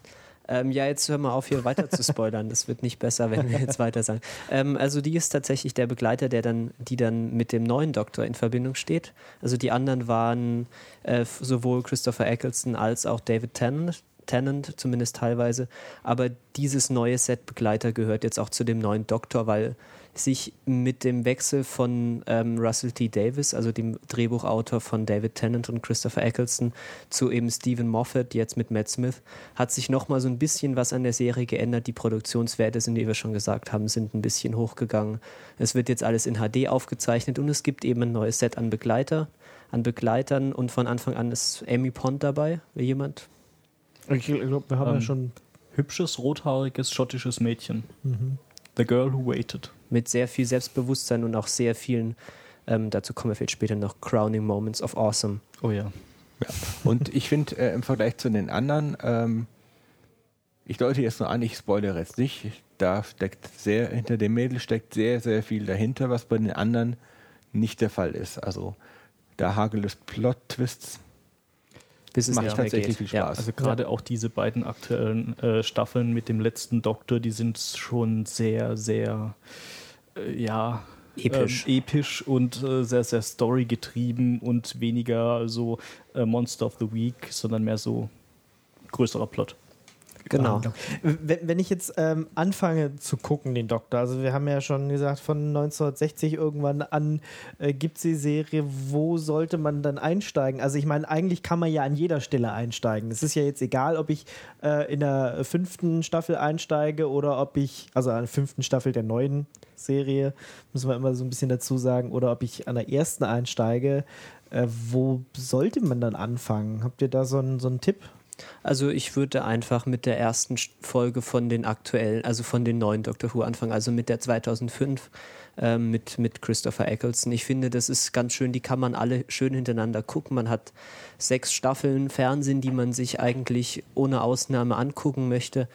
[SPEAKER 5] Ähm, ja, jetzt hör mal auf, hier weiter zu spoilern. Das wird nicht besser, wenn wir jetzt weiter sagen. Ähm, also die ist tatsächlich der Begleiter, der dann, die dann mit dem neuen Doktor in Verbindung steht. Also die anderen waren äh, sowohl Christopher Eccleston als auch David Tennant, Tennant, zumindest teilweise. Aber dieses neue Set Begleiter gehört jetzt auch zu dem neuen Doktor, weil sich mit dem Wechsel von ähm, Russell T. Davis, also dem Drehbuchautor von David Tennant und Christopher Eccleston, zu eben Stephen Moffat, jetzt mit Matt Smith, hat sich nochmal so ein bisschen was an der Serie geändert. Die Produktionswerte sind, wie wir schon gesagt haben, sind ein bisschen hochgegangen. Es wird jetzt alles in HD aufgezeichnet und es gibt eben ein neues Set an Begleiter, an Begleitern und von Anfang an ist Amy Pond dabei. Will jemand?
[SPEAKER 2] Ich glaube, wir haben ja
[SPEAKER 3] Ähm,
[SPEAKER 2] schon.
[SPEAKER 3] Hübsches, rothaariges, schottisches Mädchen. The Girl Who Waited.
[SPEAKER 5] Mit sehr viel Selbstbewusstsein und auch sehr vielen, ähm, dazu kommen wir vielleicht später noch, Crowning Moments of Awesome.
[SPEAKER 3] Oh ja.
[SPEAKER 4] Und ich finde äh, im Vergleich zu den anderen, ähm, ich deute jetzt nur an, ich spoilere jetzt nicht, ich- da steckt sehr, hinter dem Mädel steckt sehr, sehr viel dahinter, was bei den anderen nicht der Fall ist. Also da hagelt es Plot-Twists,
[SPEAKER 5] Bis es
[SPEAKER 4] macht
[SPEAKER 5] nicht mehr
[SPEAKER 4] tatsächlich
[SPEAKER 5] geht.
[SPEAKER 4] viel Spaß.
[SPEAKER 3] Also gerade auch diese beiden aktuellen äh, Staffeln mit dem letzten Doktor, die sind schon sehr, sehr, äh, ja,
[SPEAKER 5] Episch.
[SPEAKER 3] ähm, episch und äh, sehr, sehr storygetrieben und weniger so äh, Monster of the Week, sondern mehr so größerer Plot.
[SPEAKER 5] Genau.
[SPEAKER 2] Wenn, wenn ich jetzt ähm, anfange zu gucken, den Doktor, also wir haben ja schon gesagt, von 1960 irgendwann an äh, gibt es die Serie, wo sollte man dann einsteigen? Also ich meine, eigentlich kann man ja an jeder Stelle einsteigen. Es ist ja jetzt egal, ob ich äh, in der fünften Staffel einsteige oder ob ich, also an der fünften Staffel der neuen Serie, müssen wir immer so ein bisschen dazu sagen, oder ob ich an der ersten einsteige. Äh, wo sollte man dann anfangen? Habt ihr da so einen, so einen Tipp?
[SPEAKER 5] Also ich würde einfach mit der ersten St- Folge von den aktuellen, also von den neuen Doctor Who anfangen, also mit der 2005 ähm, mit, mit Christopher Eccleston. Ich finde, das ist ganz schön, die kann man alle schön hintereinander gucken. Man hat sechs Staffeln Fernsehen, die man sich eigentlich ohne Ausnahme angucken möchte.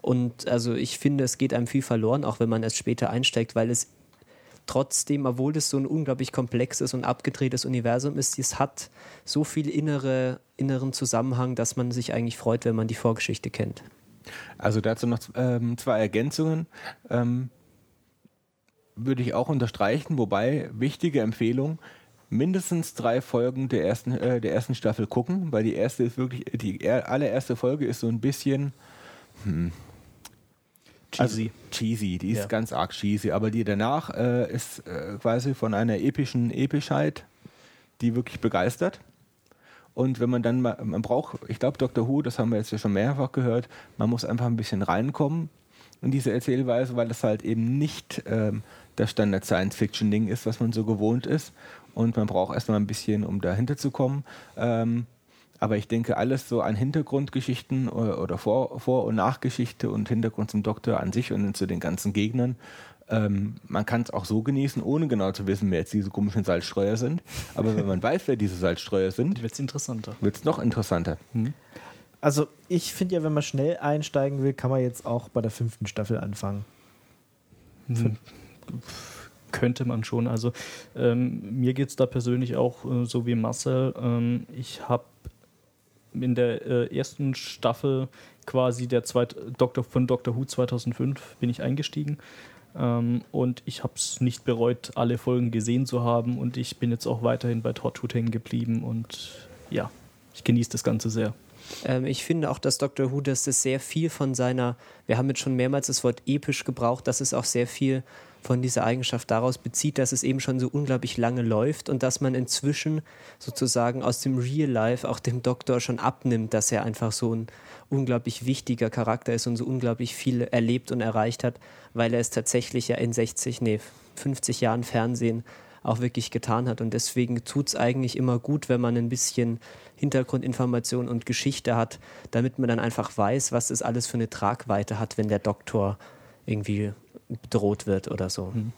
[SPEAKER 5] Und also ich finde, es geht einem viel verloren, auch wenn man erst später einsteigt, weil es trotzdem, obwohl das so ein unglaublich komplexes und abgedrehtes Universum ist, es hat so viel innere, inneren Zusammenhang, dass man sich eigentlich freut, wenn man die Vorgeschichte kennt.
[SPEAKER 4] Also dazu noch ähm, zwei Ergänzungen. Ähm, würde ich auch unterstreichen, wobei wichtige Empfehlung, mindestens drei Folgen der ersten, äh, der ersten Staffel gucken, weil die erste ist wirklich, die er- allererste Folge ist so ein bisschen
[SPEAKER 3] Cheesy.
[SPEAKER 4] Also, cheesy, die ist
[SPEAKER 3] Ja.
[SPEAKER 4] ganz arg cheesy, aber die danach äh, ist äh, quasi von einer epischen Epischheit, die wirklich begeistert. Und wenn man dann mal, man braucht, ich glaube, Dr. Who, das haben wir jetzt ja schon mehrfach gehört, man muss einfach ein bisschen reinkommen in diese Erzählweise, weil das halt eben nicht ähm, das Standard Science-Fiction-Ding ist, was man so gewohnt ist. Und man braucht erstmal ein bisschen, um dahinter zu kommen. Ähm, aber ich denke, alles so an Hintergrundgeschichten oder, Vor-, Vor und Nachgeschichte und Hintergrund zum Doktor an sich und zu den ganzen Gegnern, ähm, man kann es auch so genießen, ohne genau zu wissen, wer jetzt diese komischen Salzstreuer sind. Aber wenn man weiß, wer diese Salzstreuer sind,
[SPEAKER 3] Wird es interessanter.
[SPEAKER 4] wird es noch interessanter.
[SPEAKER 2] Also ich finde ja, wenn man schnell einsteigen will, kann man jetzt auch bei der fünften Staffel anfangen.
[SPEAKER 3] Hm. Könnte man schon. Also ähm, mir geht es da persönlich auch äh, so wie Marcel. Ähm, ich habe in der äh, ersten Staffel quasi der zweit Doktor von Doctor Who 2005 bin ich eingestiegen. Ähm, und ich habe es nicht bereut, alle Folgen gesehen zu haben. Und ich bin jetzt auch weiterhin bei Torchwood hängen geblieben. Und ja, ich genieße das Ganze sehr.
[SPEAKER 5] Ähm, ich finde auch, dass Doctor Who, dass das sehr viel von seiner, wir haben jetzt schon mehrmals das Wort episch gebraucht, dass es auch sehr viel von dieser Eigenschaft daraus bezieht, dass es eben schon so unglaublich lange läuft und dass man inzwischen sozusagen aus dem Real Life auch dem Doktor schon abnimmt, dass er einfach so ein unglaublich wichtiger Charakter ist und so unglaublich viel erlebt und erreicht hat, weil er es tatsächlich ja in 60, nee, 50 Jahren Fernsehen auch wirklich getan hat. Und deswegen tut es eigentlich immer gut, wenn man ein bisschen Hintergrundinformation und Geschichte hat, damit man dann einfach weiß, was es alles für eine Tragweite hat, wenn der Doktor irgendwie bedroht wird oder so.
[SPEAKER 3] Hm.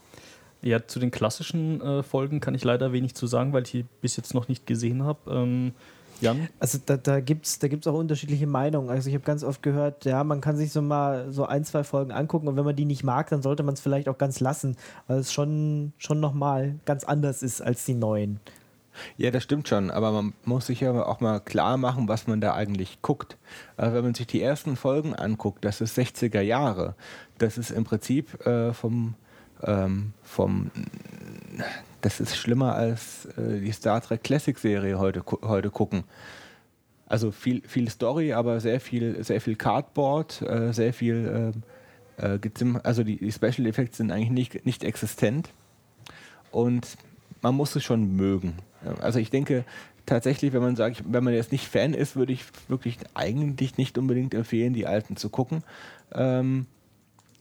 [SPEAKER 3] Ja, zu den klassischen äh, Folgen kann ich leider wenig zu sagen, weil ich die bis jetzt noch nicht gesehen habe. Ähm, Jan?
[SPEAKER 2] Also da, da gibt es da gibt's auch unterschiedliche Meinungen. Also ich habe ganz oft gehört, ja, man kann sich so mal so ein, zwei Folgen angucken und wenn man die nicht mag, dann sollte man es vielleicht auch ganz lassen, weil es schon, schon nochmal ganz anders ist als die neuen.
[SPEAKER 4] Ja, das stimmt schon, aber man muss sich ja auch mal klar machen, was man da eigentlich guckt. Also wenn man sich die ersten Folgen anguckt, das ist 60er Jahre. Das ist im Prinzip äh, vom, ähm, vom das ist schlimmer als äh, die Star Trek Classic Serie heute, heute gucken. Also viel, viel Story, aber sehr viel, sehr viel Cardboard, äh, sehr viel, äh, äh also die, die, Special Effects sind eigentlich nicht, nicht existent und man muss es schon mögen. Also ich denke tatsächlich, wenn man sagt, wenn man jetzt nicht Fan ist, würde ich wirklich eigentlich nicht unbedingt empfehlen, die alten zu gucken. Ähm,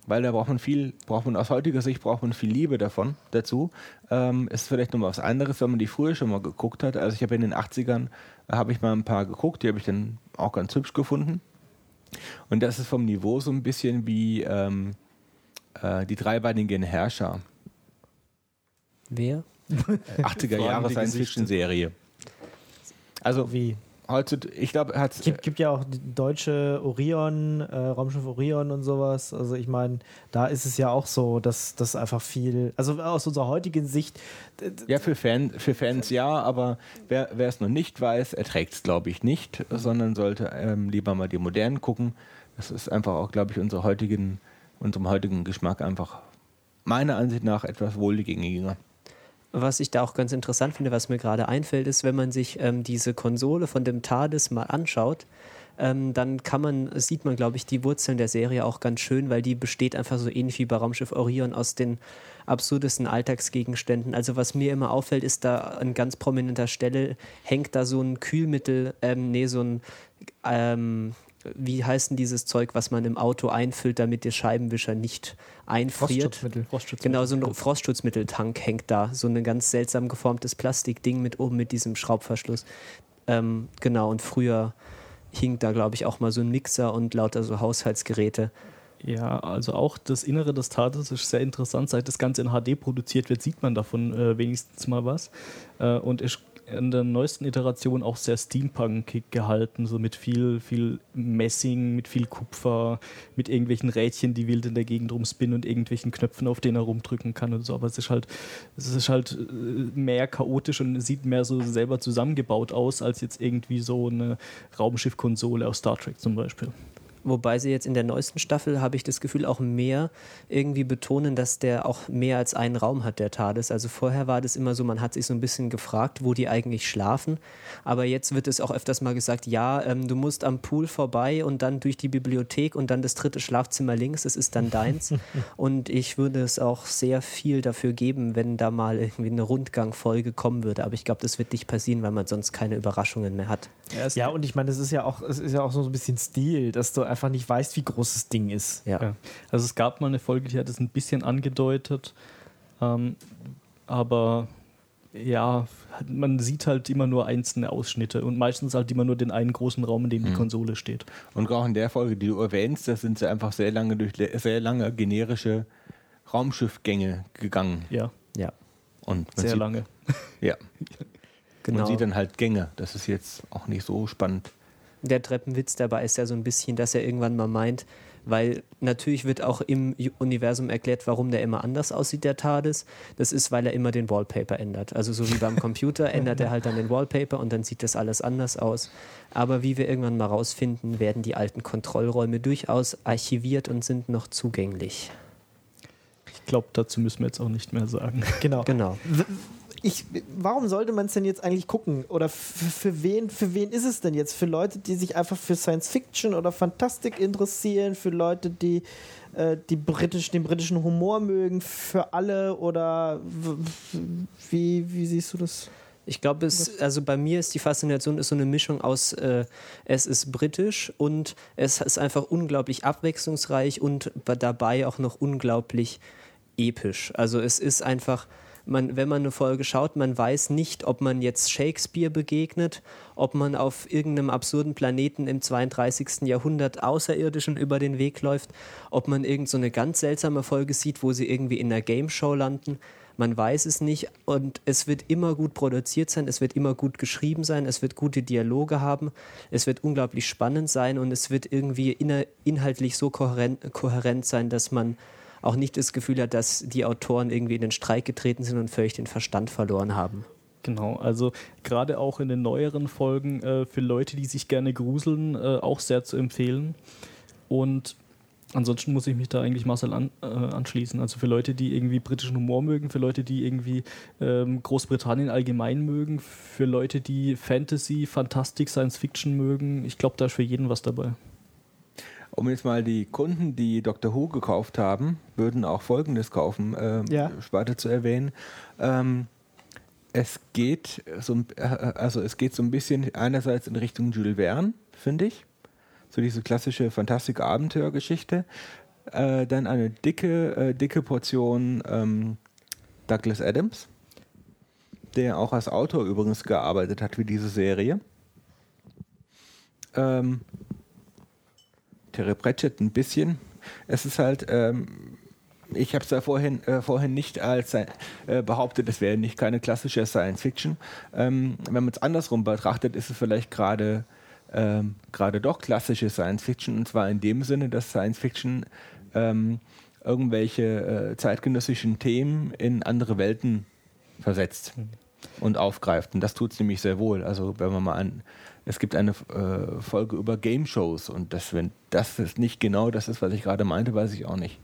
[SPEAKER 4] weil da braucht man viel, braucht man aus heutiger Sicht braucht man viel Liebe davon dazu. Ähm, ist vielleicht nochmal was anderes, wenn man die früher schon mal geguckt hat. Also ich habe in den 80ern äh, habe ich mal ein paar geguckt, die habe ich dann auch ganz hübsch gefunden. Und das ist vom Niveau so ein bisschen wie ähm, äh, die dreibeinigen Herrscher.
[SPEAKER 5] Wer?
[SPEAKER 4] 80er Jahre Science-Fiction-Serie. Also wie? heutzutage, ich glaube, hat
[SPEAKER 2] es gibt, gibt ja auch deutsche Orion, äh, Raumschiff Orion und sowas. Also ich meine, da ist es ja auch so, dass das einfach viel, also aus unserer heutigen Sicht.
[SPEAKER 4] Ja, für, Fan, für Fans ja, aber wer es noch nicht weiß, erträgt es, glaube ich, nicht, sondern sollte ähm, lieber mal die modernen gucken. Das ist einfach auch, glaube ich, unser heutigen, unserem heutigen Geschmack einfach meiner Ansicht nach etwas wohlgängiger
[SPEAKER 5] was ich da auch ganz interessant finde, was mir gerade einfällt, ist, wenn man sich ähm, diese Konsole von dem TARDIS mal anschaut, ähm, dann kann man, sieht man, glaube ich, die Wurzeln der Serie auch ganz schön, weil die besteht einfach so ähnlich wie bei Raumschiff Orion aus den absurdesten Alltagsgegenständen. Also was mir immer auffällt, ist da an ganz prominenter Stelle hängt da so ein Kühlmittel, ähm, nee, so ein ähm, wie heißt denn dieses Zeug, was man im Auto einfüllt, damit der Scheibenwischer nicht einfriert?
[SPEAKER 2] Frostschutzmittel.
[SPEAKER 5] Frostschutzmittel. Genau, so ein Frostschutzmitteltank hängt da. So ein ganz seltsam geformtes Plastikding mit oben mit diesem Schraubverschluss. Ähm, genau, und früher hing da, glaube ich, auch mal so ein Mixer und lauter so Haushaltsgeräte.
[SPEAKER 3] Ja, also auch das Innere des TARDIS ist sehr interessant. Seit das Ganze in HD produziert wird, sieht man davon äh, wenigstens mal was. Äh, und es in der neuesten Iteration auch sehr steampunkig gehalten, so mit viel, viel Messing, mit viel Kupfer, mit irgendwelchen Rädchen, die wild in der Gegend rumspinnen und irgendwelchen Knöpfen, auf denen er rumdrücken kann und so. Aber es ist halt, es ist halt äh, mehr chaotisch und sieht mehr so selber zusammengebaut aus, als jetzt irgendwie so eine Raumschiffkonsole aus Star Trek zum Beispiel.
[SPEAKER 5] Wobei sie jetzt in der neuesten Staffel, habe ich das Gefühl, auch mehr irgendwie betonen, dass der auch mehr als einen Raum hat, der TARDIS. Also vorher war das immer so, man hat sich so ein bisschen gefragt, wo die eigentlich schlafen. Aber jetzt wird es auch öfters mal gesagt, ja, ähm, du musst am Pool vorbei und dann durch die Bibliothek und dann das dritte Schlafzimmer links, das ist dann deins. <laughs> und ich würde es auch sehr viel dafür geben, wenn da mal irgendwie eine Rundgangfolge kommen würde. Aber ich glaube, das wird nicht passieren, weil man sonst keine Überraschungen mehr hat.
[SPEAKER 2] Ja, und ich meine, es ist ja auch, es ist ja auch so ein bisschen Stil, dass du einfach nicht weißt, wie groß das Ding ist.
[SPEAKER 3] Ja. ja. Also es gab mal eine Folge, die hat es ein bisschen angedeutet, ähm, aber ja, man sieht halt immer nur einzelne Ausschnitte und meistens halt immer nur den einen großen Raum, in dem die mhm. Konsole steht.
[SPEAKER 4] Und auch in der Folge, die du erwähnst, da sind sie einfach sehr lange durch sehr lange generische Raumschiffgänge gegangen.
[SPEAKER 3] Ja.
[SPEAKER 5] Ja.
[SPEAKER 3] Und sehr sieht, lange.
[SPEAKER 4] Ja. genau. <laughs> Man sieht dann halt Gänge. Das ist jetzt auch nicht so spannend
[SPEAKER 5] der Treppenwitz dabei ist ja so ein bisschen, dass er irgendwann mal meint, weil natürlich wird auch im Universum erklärt, warum der immer anders aussieht, der TARDIS. Das ist, weil er immer den Wallpaper ändert. Also so wie beim Computer ändert er halt dann den Wallpaper und dann sieht das alles anders aus. Aber wie wir irgendwann mal rausfinden, werden die alten Kontrollräume durchaus archiviert und sind noch zugänglich.
[SPEAKER 3] Ich glaube, dazu müssen wir jetzt auch nicht mehr sagen.
[SPEAKER 2] Genau.
[SPEAKER 5] Genau.
[SPEAKER 2] Ich, warum sollte man es denn jetzt eigentlich gucken? Oder für, wen, für wen ist es denn jetzt? Für Leute, die sich einfach für Science Fiction oder Fantastik interessieren? Für Leute, die, äh, die britisch, den britischen Humor mögen? Für alle? Oder wie, wie siehst du das?
[SPEAKER 5] Ich glaube, es, also bei mir ist die Faszination ist so eine Mischung aus, äh, es ist britisch und es ist einfach unglaublich abwechslungsreich und dabei auch noch unglaublich episch. Also es ist einfach, man, wenn man eine Folge schaut, man weiß nicht, ob man jetzt Shakespeare begegnet, ob man auf irgendeinem absurden Planeten im 32. Jahrhundert Außerirdischen über den Weg läuft, ob man irgend so ganz seltsame Folge sieht, wo sie irgendwie in einer Game Show landen. Man weiß es nicht und es wird immer gut produziert sein, es wird immer gut geschrieben sein, es wird gute Dialoge haben, es wird unglaublich spannend sein und es wird irgendwie inhaltlich so kohärent sein, dass man auch nicht das Gefühl hat, dass die Autoren irgendwie in den Streik getreten sind und völlig den Verstand verloren haben.
[SPEAKER 3] Genau, also gerade auch in den neueren Folgen äh, für Leute, die sich gerne gruseln, äh, auch sehr zu empfehlen. Und ansonsten muss ich mich da eigentlich Marcel an, äh, anschließen. Also für Leute, die irgendwie britischen Humor mögen, für Leute, die irgendwie ähm, Großbritannien allgemein mögen, für Leute, die Fantasy, Fantastik, Science Fiction mögen, ich glaube, da ist für jeden was dabei.
[SPEAKER 4] Um jetzt mal die Kunden, die Dr. Who gekauft haben, würden auch Folgendes kaufen, ähm,
[SPEAKER 2] Ja.
[SPEAKER 4] Sparte zu erwähnen. Ähm, es geht so, ein- äh, also es geht so ein bisschen einerseits in Richtung Jules Verne, finde ich. So diese klassische Fantastik-Abenteuergeschichte. Äh, dann eine dicke, äh, dicke Portion ähm, Douglas Adams, der auch als Autor übrigens gearbeitet hat für diese Serie. Ähm, Terry Pratchett ein bisschen. Es ist halt, ähm, ich habe es ja vorhin, äh, vorhin nicht als äh, behauptet, es wäre nicht keine klassische Science Fiction. Ähm, wenn man es andersrum betrachtet, ist es vielleicht gerade ähm, gerade doch klassische Science Fiction und zwar in dem Sinne, dass Science Fiction ähm, irgendwelche äh, zeitgenössischen Themen in andere Welten versetzt und aufgreift. Und das tut es nämlich sehr wohl. Also wenn man mal an, es gibt eine äh, Folge über Game Shows und das, wenn das ist nicht genau das ist, was ich gerade meinte, weiß ich auch nicht.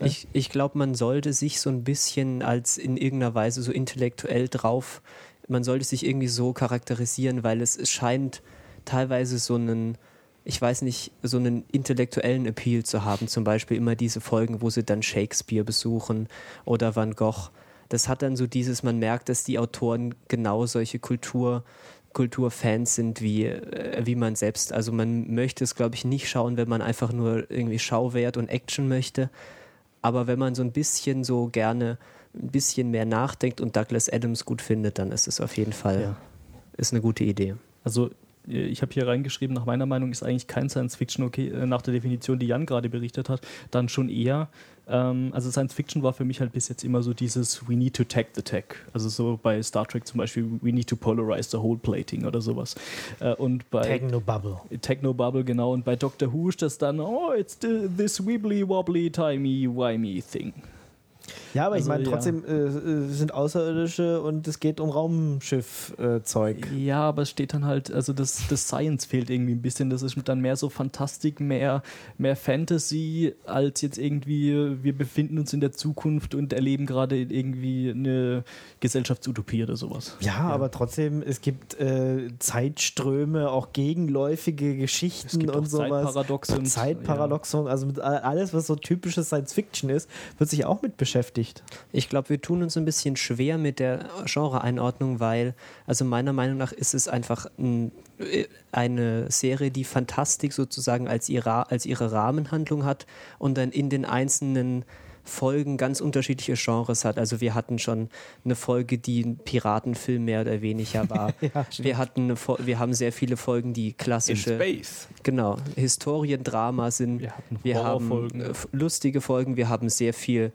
[SPEAKER 5] Ich, ich glaube, man sollte sich so ein bisschen als in irgendeiner Weise so intellektuell drauf, man sollte sich irgendwie so charakterisieren, weil es, es scheint teilweise so einen, ich weiß nicht, so einen intellektuellen Appeal zu haben. Zum Beispiel immer diese Folgen, wo sie dann Shakespeare besuchen oder Van Gogh. Das hat dann so dieses, man merkt, dass die Autoren genau solche Kultur, Kulturfans sind wie, äh, wie man selbst. Also man möchte es, glaube ich, nicht schauen, wenn man einfach nur irgendwie Schauwert und Action möchte. Aber wenn man so ein bisschen so gerne ein bisschen mehr nachdenkt und Douglas Adams gut findet, dann ist es auf jeden Fall
[SPEAKER 3] Ja.
[SPEAKER 5] ist eine gute Idee.
[SPEAKER 3] Also äh, ich habe hier reingeschrieben, nach meiner Meinung ist eigentlich kein Science Fiction okay, äh, nach der Definition, die Jan gerade berichtet hat, dann schon eher. Ähm, also Science Fiction war für mich halt bis jetzt immer so dieses We need to tag the tech. Also so bei Star Trek zum Beispiel We need to polarize the whole plating oder sowas. Äh, und bei
[SPEAKER 2] Techno-Bubble.
[SPEAKER 3] Technobubble, genau. Und bei Doctor Who ist das dann, oh, it's the, this wibbly wobbly timey wimey thing.
[SPEAKER 2] Ja, aber ich
[SPEAKER 3] Also,
[SPEAKER 2] meine,
[SPEAKER 3] ja.
[SPEAKER 2] trotzdem äh, äh, sind Außerirdische und es geht um Raumschiff-Zeug.
[SPEAKER 3] Ja, aber es steht dann halt, also das, das Science fehlt irgendwie ein bisschen. Das ist dann mehr so Fantastik, mehr, mehr Fantasy, als jetzt irgendwie, wir befinden uns in der Zukunft und erleben gerade irgendwie eine Gesellschaftsutopie oder sowas.
[SPEAKER 2] Ja, aber trotzdem, es gibt äh, Zeitströme, auch gegenläufige Geschichten und sowas. Zeitparadoxon, also mit all- alles, was so typisches Science Fiction ist, wird sich auch mit beschäftigt.
[SPEAKER 5] Ich glaube, wir tun uns ein bisschen schwer mit der Genre-Einordnung, weil, also meiner Meinung nach ist es einfach ein, äh, eine Serie, die Fantastik sozusagen als, ihre, als ihre Rahmenhandlung hat und dann in den einzelnen Folgen ganz unterschiedliche Genres hat. Also wir hatten schon eine Folge, die ein Piratenfilm mehr oder weniger war. <laughs> wir hatten wir haben sehr viele Folgen, die
[SPEAKER 4] In
[SPEAKER 5] klassische
[SPEAKER 4] Space.
[SPEAKER 5] Genau, Historiendrama sind.
[SPEAKER 3] Wir hatten
[SPEAKER 5] wir haben lustige Folgen, wir haben sehr viel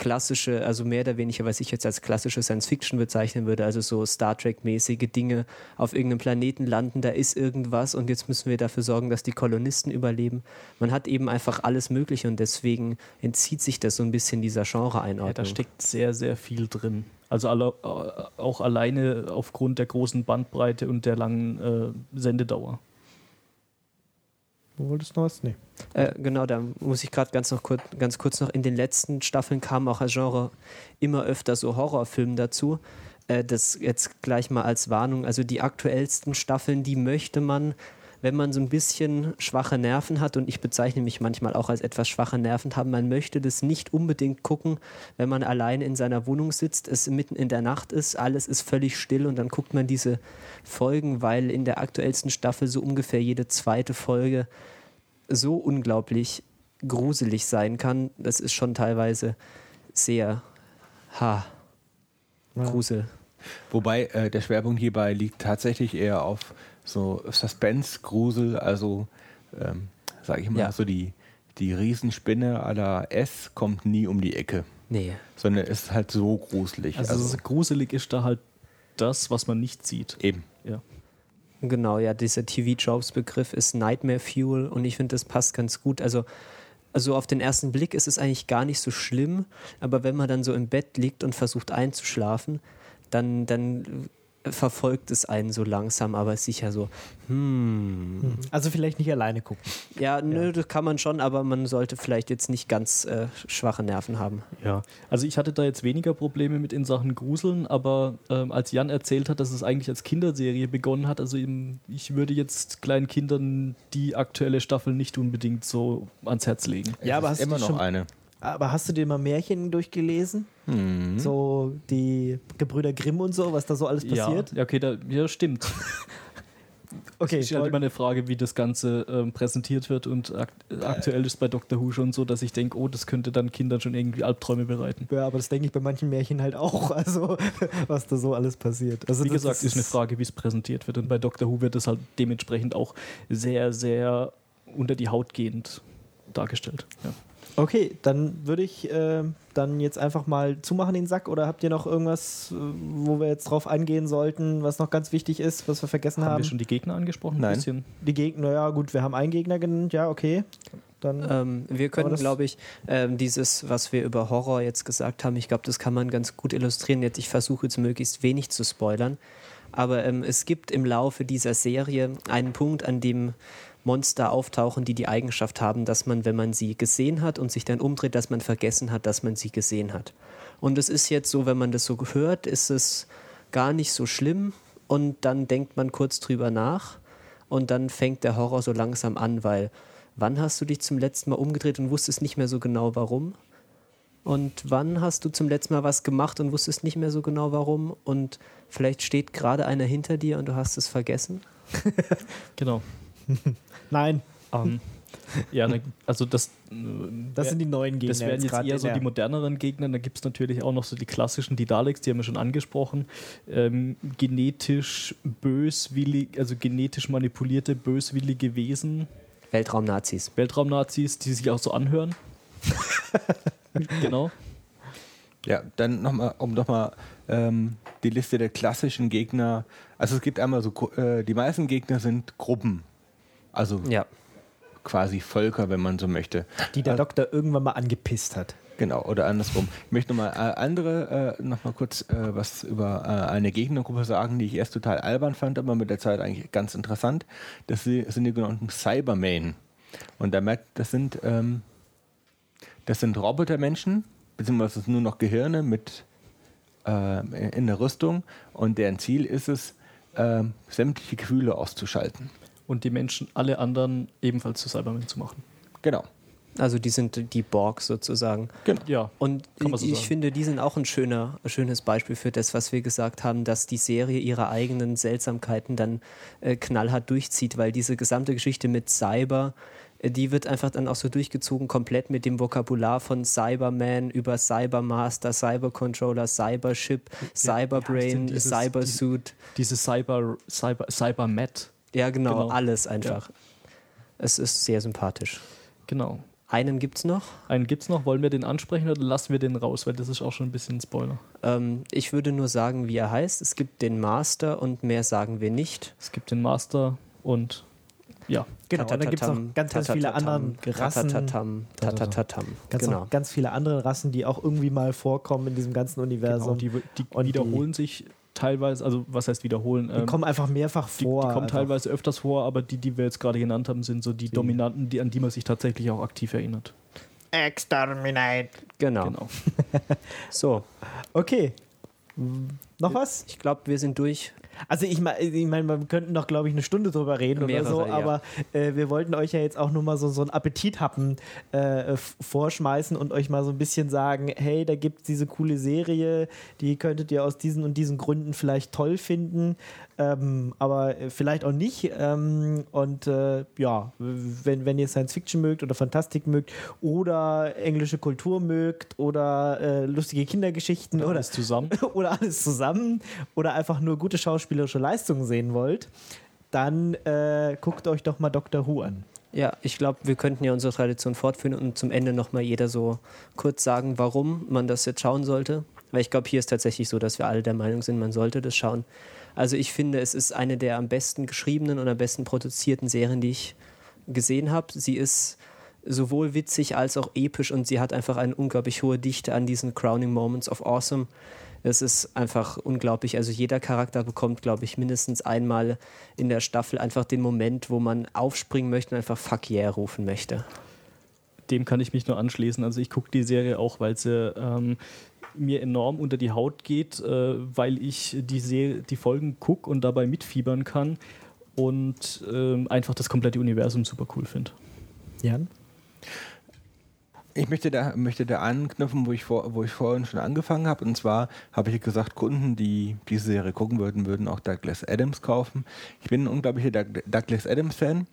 [SPEAKER 5] klassische, also mehr oder weniger, was ich jetzt als klassische Science Fiction bezeichnen würde, also so Star Trek-mäßige Dinge auf irgendeinem Planeten landen, da ist irgendwas und jetzt müssen wir dafür sorgen, dass die Kolonisten überleben. Man hat eben einfach alles Mögliche und deswegen entzieht sich das so ein bisschen dieser Genre-Einordnung.
[SPEAKER 3] Ja, da steckt sehr, sehr viel drin. Also alle, äh, auch alleine aufgrund der großen Bandbreite und der langen äh, Sendedauer.
[SPEAKER 2] Du wolltest noch was? Nee.
[SPEAKER 5] Äh, genau, da muss ich gerade ganz, noch kurz, ganz kurz noch, in den letzten Staffeln kam auch als Genre immer öfter so Horrorfilme dazu. Äh, das jetzt gleich mal als Warnung. Also die aktuellsten Staffeln, die möchte man, wenn man so ein bisschen schwache Nerven hat, und ich bezeichne mich manchmal auch als etwas schwache Nerven haben, man möchte das nicht unbedingt gucken, wenn man allein in seiner Wohnung sitzt, es mitten in der Nacht ist, alles ist völlig still und dann guckt man diese Folgen, weil in der aktuellsten Staffel so ungefähr jede zweite Folge so unglaublich gruselig sein kann. Das ist schon teilweise sehr ha, Grusel.
[SPEAKER 4] Wobei äh, der Schwerpunkt hierbei liegt tatsächlich eher auf so Suspense, Grusel, also ähm, sage ich mal,
[SPEAKER 5] Ja.
[SPEAKER 4] so die, die Riesenspinne à la S kommt nie um die Ecke,
[SPEAKER 5] Nee.
[SPEAKER 4] sondern ist halt so gruselig.
[SPEAKER 3] Also,
[SPEAKER 4] Also,
[SPEAKER 3] gruselig ist da halt das, was man nicht sieht.
[SPEAKER 4] eben.
[SPEAKER 3] Ja.
[SPEAKER 5] Genau, ja, dieser TV-Jobs-Begriff ist Nightmare Fuel und ich finde, das passt ganz gut. Also, also auf den ersten Blick ist es eigentlich gar nicht so schlimm, aber wenn man dann so im Bett liegt und versucht einzuschlafen, dann, dann verfolgt es einen so langsam, aber sicher so, hm.
[SPEAKER 2] Also vielleicht nicht alleine gucken.
[SPEAKER 5] Ja, nö, das kann man schon, aber man sollte vielleicht jetzt nicht ganz äh, schwache Nerven haben.
[SPEAKER 3] Ja, also ich hatte da jetzt weniger Probleme mit in Sachen Gruseln, aber ähm, als Jan erzählt hat, dass es eigentlich als Kinderserie begonnen hat, also eben, ich würde jetzt kleinen Kindern die aktuelle Staffel nicht unbedingt so ans Herz legen.
[SPEAKER 2] Ja, aber hast
[SPEAKER 4] ist immer
[SPEAKER 2] du
[SPEAKER 4] noch
[SPEAKER 2] schon-
[SPEAKER 4] eine.
[SPEAKER 2] Aber hast du dir mal Märchen durchgelesen?
[SPEAKER 4] Hm.
[SPEAKER 2] So die Gebrüder Grimm und so, was da so alles passiert?
[SPEAKER 3] Ja, okay, da, ja, stimmt. <laughs>
[SPEAKER 2] Okay,
[SPEAKER 3] Es ist halt immer eine Frage, wie das Ganze ähm, präsentiert wird und ak aktuell ist bei Doctor Who schon so, dass ich denke, oh, das könnte dann Kindern schon irgendwie Albträume bereiten.
[SPEAKER 2] ja, aber das denke ich bei manchen Märchen halt auch, <laughs> also was da so alles passiert. Also
[SPEAKER 3] Wie gesagt, ist eine Frage, wie es präsentiert wird und bei Doctor Who wird es halt dementsprechend auch sehr, sehr unter die Haut gehend dargestellt. Ja.
[SPEAKER 2] Okay, dann würde ich äh, dann jetzt einfach mal zumachen den Sack oder habt ihr noch irgendwas, äh, wo wir jetzt drauf eingehen sollten, was noch ganz wichtig ist, was wir vergessen
[SPEAKER 3] Haben
[SPEAKER 2] haben?
[SPEAKER 3] wir schon die Gegner angesprochen? Ein
[SPEAKER 4] Nein.
[SPEAKER 3] bisschen?
[SPEAKER 2] Die Gegner, ja gut, wir haben einen Gegner genannt, ja, okay. Dann
[SPEAKER 5] Ähm, wir können, glaube ich, ähm, dieses, was wir über Horror jetzt gesagt haben, ich glaube, das kann man ganz gut illustrieren. Jetzt, ich versuche jetzt möglichst wenig zu spoilern. Aber ähm, es gibt im Laufe dieser Serie einen Punkt, an dem Monster auftauchen, die die Eigenschaft haben, dass man, wenn man sie gesehen hat und sich dann umdreht, dass man vergessen hat, dass man sie gesehen hat. Und es ist jetzt so, wenn man das so hört, ist es gar nicht so schlimm und dann denkt man kurz drüber nach und dann fängt der Horror so langsam an, weil wann hast du dich zum letzten Mal umgedreht und wusstest nicht mehr so genau warum? Und wann hast du zum letzten Mal was gemacht und wusstest nicht mehr so genau warum? Und vielleicht steht gerade einer hinter dir und du hast es vergessen? <laughs>
[SPEAKER 3] Genau. <laughs>
[SPEAKER 2] nein,
[SPEAKER 3] Ähm, ja, ne, also das, äh,
[SPEAKER 2] das sind die neuen Gegner.
[SPEAKER 3] das wären jetzt
[SPEAKER 2] grad
[SPEAKER 3] eher so die moderneren Gegner. Da gibt es natürlich auch noch so die klassischen, die Daleks, die haben wir schon angesprochen. Ähm, genetisch böswillig, also genetisch manipulierte, böswillige Wesen,
[SPEAKER 5] Weltraumnazis.
[SPEAKER 3] Weltraumnazis, die sich auch so anhören. <laughs> genau.
[SPEAKER 4] Ja, dann nochmal, um nochmal ähm, die Liste der klassischen Gegner. Also es gibt einmal so, äh, die meisten Gegner sind Gruppen. Also
[SPEAKER 5] Ja.
[SPEAKER 4] quasi Völker, wenn man so möchte.
[SPEAKER 2] die der Doktor irgendwann mal angepisst hat.
[SPEAKER 4] Genau, oder andersrum. Ich möchte nochmal äh, andere, äh, nochmal kurz äh, was über äh, eine Gegnergruppe sagen, die ich erst total albern fand, aber mit der Zeit eigentlich ganz interessant. Das si- sind die genannten Cybermen. Und da merkt, das sind, ähm, das sind Robotermenschen, beziehungsweise nur noch Gehirne mit äh, in der Rüstung und deren Ziel ist es, äh, sämtliche Gefühle auszuschalten.
[SPEAKER 3] Und die Menschen, alle anderen ebenfalls zu Cybermen zu machen.
[SPEAKER 4] Genau.
[SPEAKER 5] Also die sind die Borg sozusagen.
[SPEAKER 3] Ja,
[SPEAKER 5] Und
[SPEAKER 3] Kann man so
[SPEAKER 5] ich
[SPEAKER 3] sagen.
[SPEAKER 5] finde, die sind auch ein schöner, schönes Beispiel für das, was wir gesagt haben, dass die Serie ihre eigenen Seltsamkeiten dann äh, knallhart durchzieht, weil diese gesamte Geschichte mit Cyber, äh, die wird einfach dann auch so durchgezogen, komplett mit dem Vokabular von Cyberman über Cybermaster, Cybercontroller, Cybership, Cyberbrain,
[SPEAKER 3] dieses-
[SPEAKER 5] Cybersuit.
[SPEAKER 3] diese Cyber, Cyber, Cybermet.
[SPEAKER 5] Ja, genau,
[SPEAKER 3] Genau.
[SPEAKER 5] alles einfach. Es ist sehr sympathisch.
[SPEAKER 3] Genau.
[SPEAKER 5] Einen gibt es noch.
[SPEAKER 3] Einen gibt es noch. Wollen wir den ansprechen oder lassen wir den raus? Weil das ist auch schon ein bisschen ein Spoiler.
[SPEAKER 5] Ähm, ich würde nur sagen, wie er heißt. Es gibt den Master und mehr sagen wir nicht.
[SPEAKER 3] Es gibt den Master und ja.
[SPEAKER 2] Genau, und dann gibt es noch ganz, ganz viele andere Rassen.
[SPEAKER 5] Tatatatam, tatatatam.
[SPEAKER 2] Ganz,
[SPEAKER 5] Genau.
[SPEAKER 2] noch ganz viele andere Rassen, die auch irgendwie mal vorkommen in diesem ganzen Universum.
[SPEAKER 3] Genau, die die
[SPEAKER 2] Und die-
[SPEAKER 3] wiederholen sich teilweise, also was heißt wiederholen?
[SPEAKER 2] die
[SPEAKER 3] Ähm,
[SPEAKER 2] kommen einfach mehrfach
[SPEAKER 3] die,
[SPEAKER 2] vor.
[SPEAKER 3] die kommen
[SPEAKER 2] einfach.
[SPEAKER 3] teilweise öfters vor, aber die, die wir jetzt gerade genannt haben, sind so die, Dominanten, die, an die man sich tatsächlich auch aktiv erinnert.
[SPEAKER 2] Exterminate.
[SPEAKER 5] Genau.
[SPEAKER 3] Genau. <laughs>
[SPEAKER 5] So,
[SPEAKER 2] Okay. Noch was?
[SPEAKER 5] ich glaube, wir sind durch.
[SPEAKER 2] Also ich meine, ich mein, wir könnten noch, glaube ich, eine Stunde drüber reden oder so,
[SPEAKER 5] Mehrere, ja.
[SPEAKER 2] aber äh, wir wollten euch ja jetzt auch nur mal so, so einen Appetithappen äh, vorschmeißen und euch mal so ein bisschen sagen, hey, da gibt es diese coole Serie, die könntet ihr aus diesen und diesen Gründen vielleicht toll finden, ähm, aber äh, vielleicht auch nicht. Ähm, und äh, ja, wenn, wenn ihr Science Fiction mögt oder Fantastik mögt oder englische Kultur mögt oder äh, lustige Kindergeschichten oder
[SPEAKER 3] Alles zusammen. <laughs>
[SPEAKER 2] oder alles zusammen oder einfach nur gute schauspielerische Leistungen sehen wollt, dann äh, guckt euch doch mal Doctor Who an.
[SPEAKER 5] Ja, ich glaube, wir könnten ja unsere Tradition fortführen und zum Ende nochmal jeder so kurz sagen, warum man das jetzt schauen sollte. Weil ich glaube, hier ist tatsächlich so, dass wir alle der Meinung sind, man sollte das schauen. Also ich finde, es ist eine der am besten geschriebenen und am besten produzierten Serien, die ich gesehen habe. Sie ist sowohl witzig als auch episch und sie hat einfach eine unglaublich hohe Dichte an diesen Crowning Moments of Awesome. Es ist einfach unglaublich. Also jeder Charakter bekommt, glaube ich, mindestens einmal in der Staffel einfach den Moment, wo man aufspringen möchte und einfach Fuck yeah rufen möchte.
[SPEAKER 3] Dem kann ich mich nur anschließen. Also ich gucke die Serie auch, weil sie ähm, mir enorm unter die Haut geht, äh, weil ich die, Serie, die Folgen gucke und dabei mitfiebern kann und ähm, einfach das komplette Universum super cool finde.
[SPEAKER 2] Jan?
[SPEAKER 4] Ich möchte da, möchte da anknüpfen, wo ich, vor, wo ich vorhin schon angefangen habe. Und zwar habe ich gesagt, Kunden, die diese Serie gucken würden, würden auch Douglas Adams kaufen. Ich bin ein unglaublicher Doug- Douglas Adams-Fan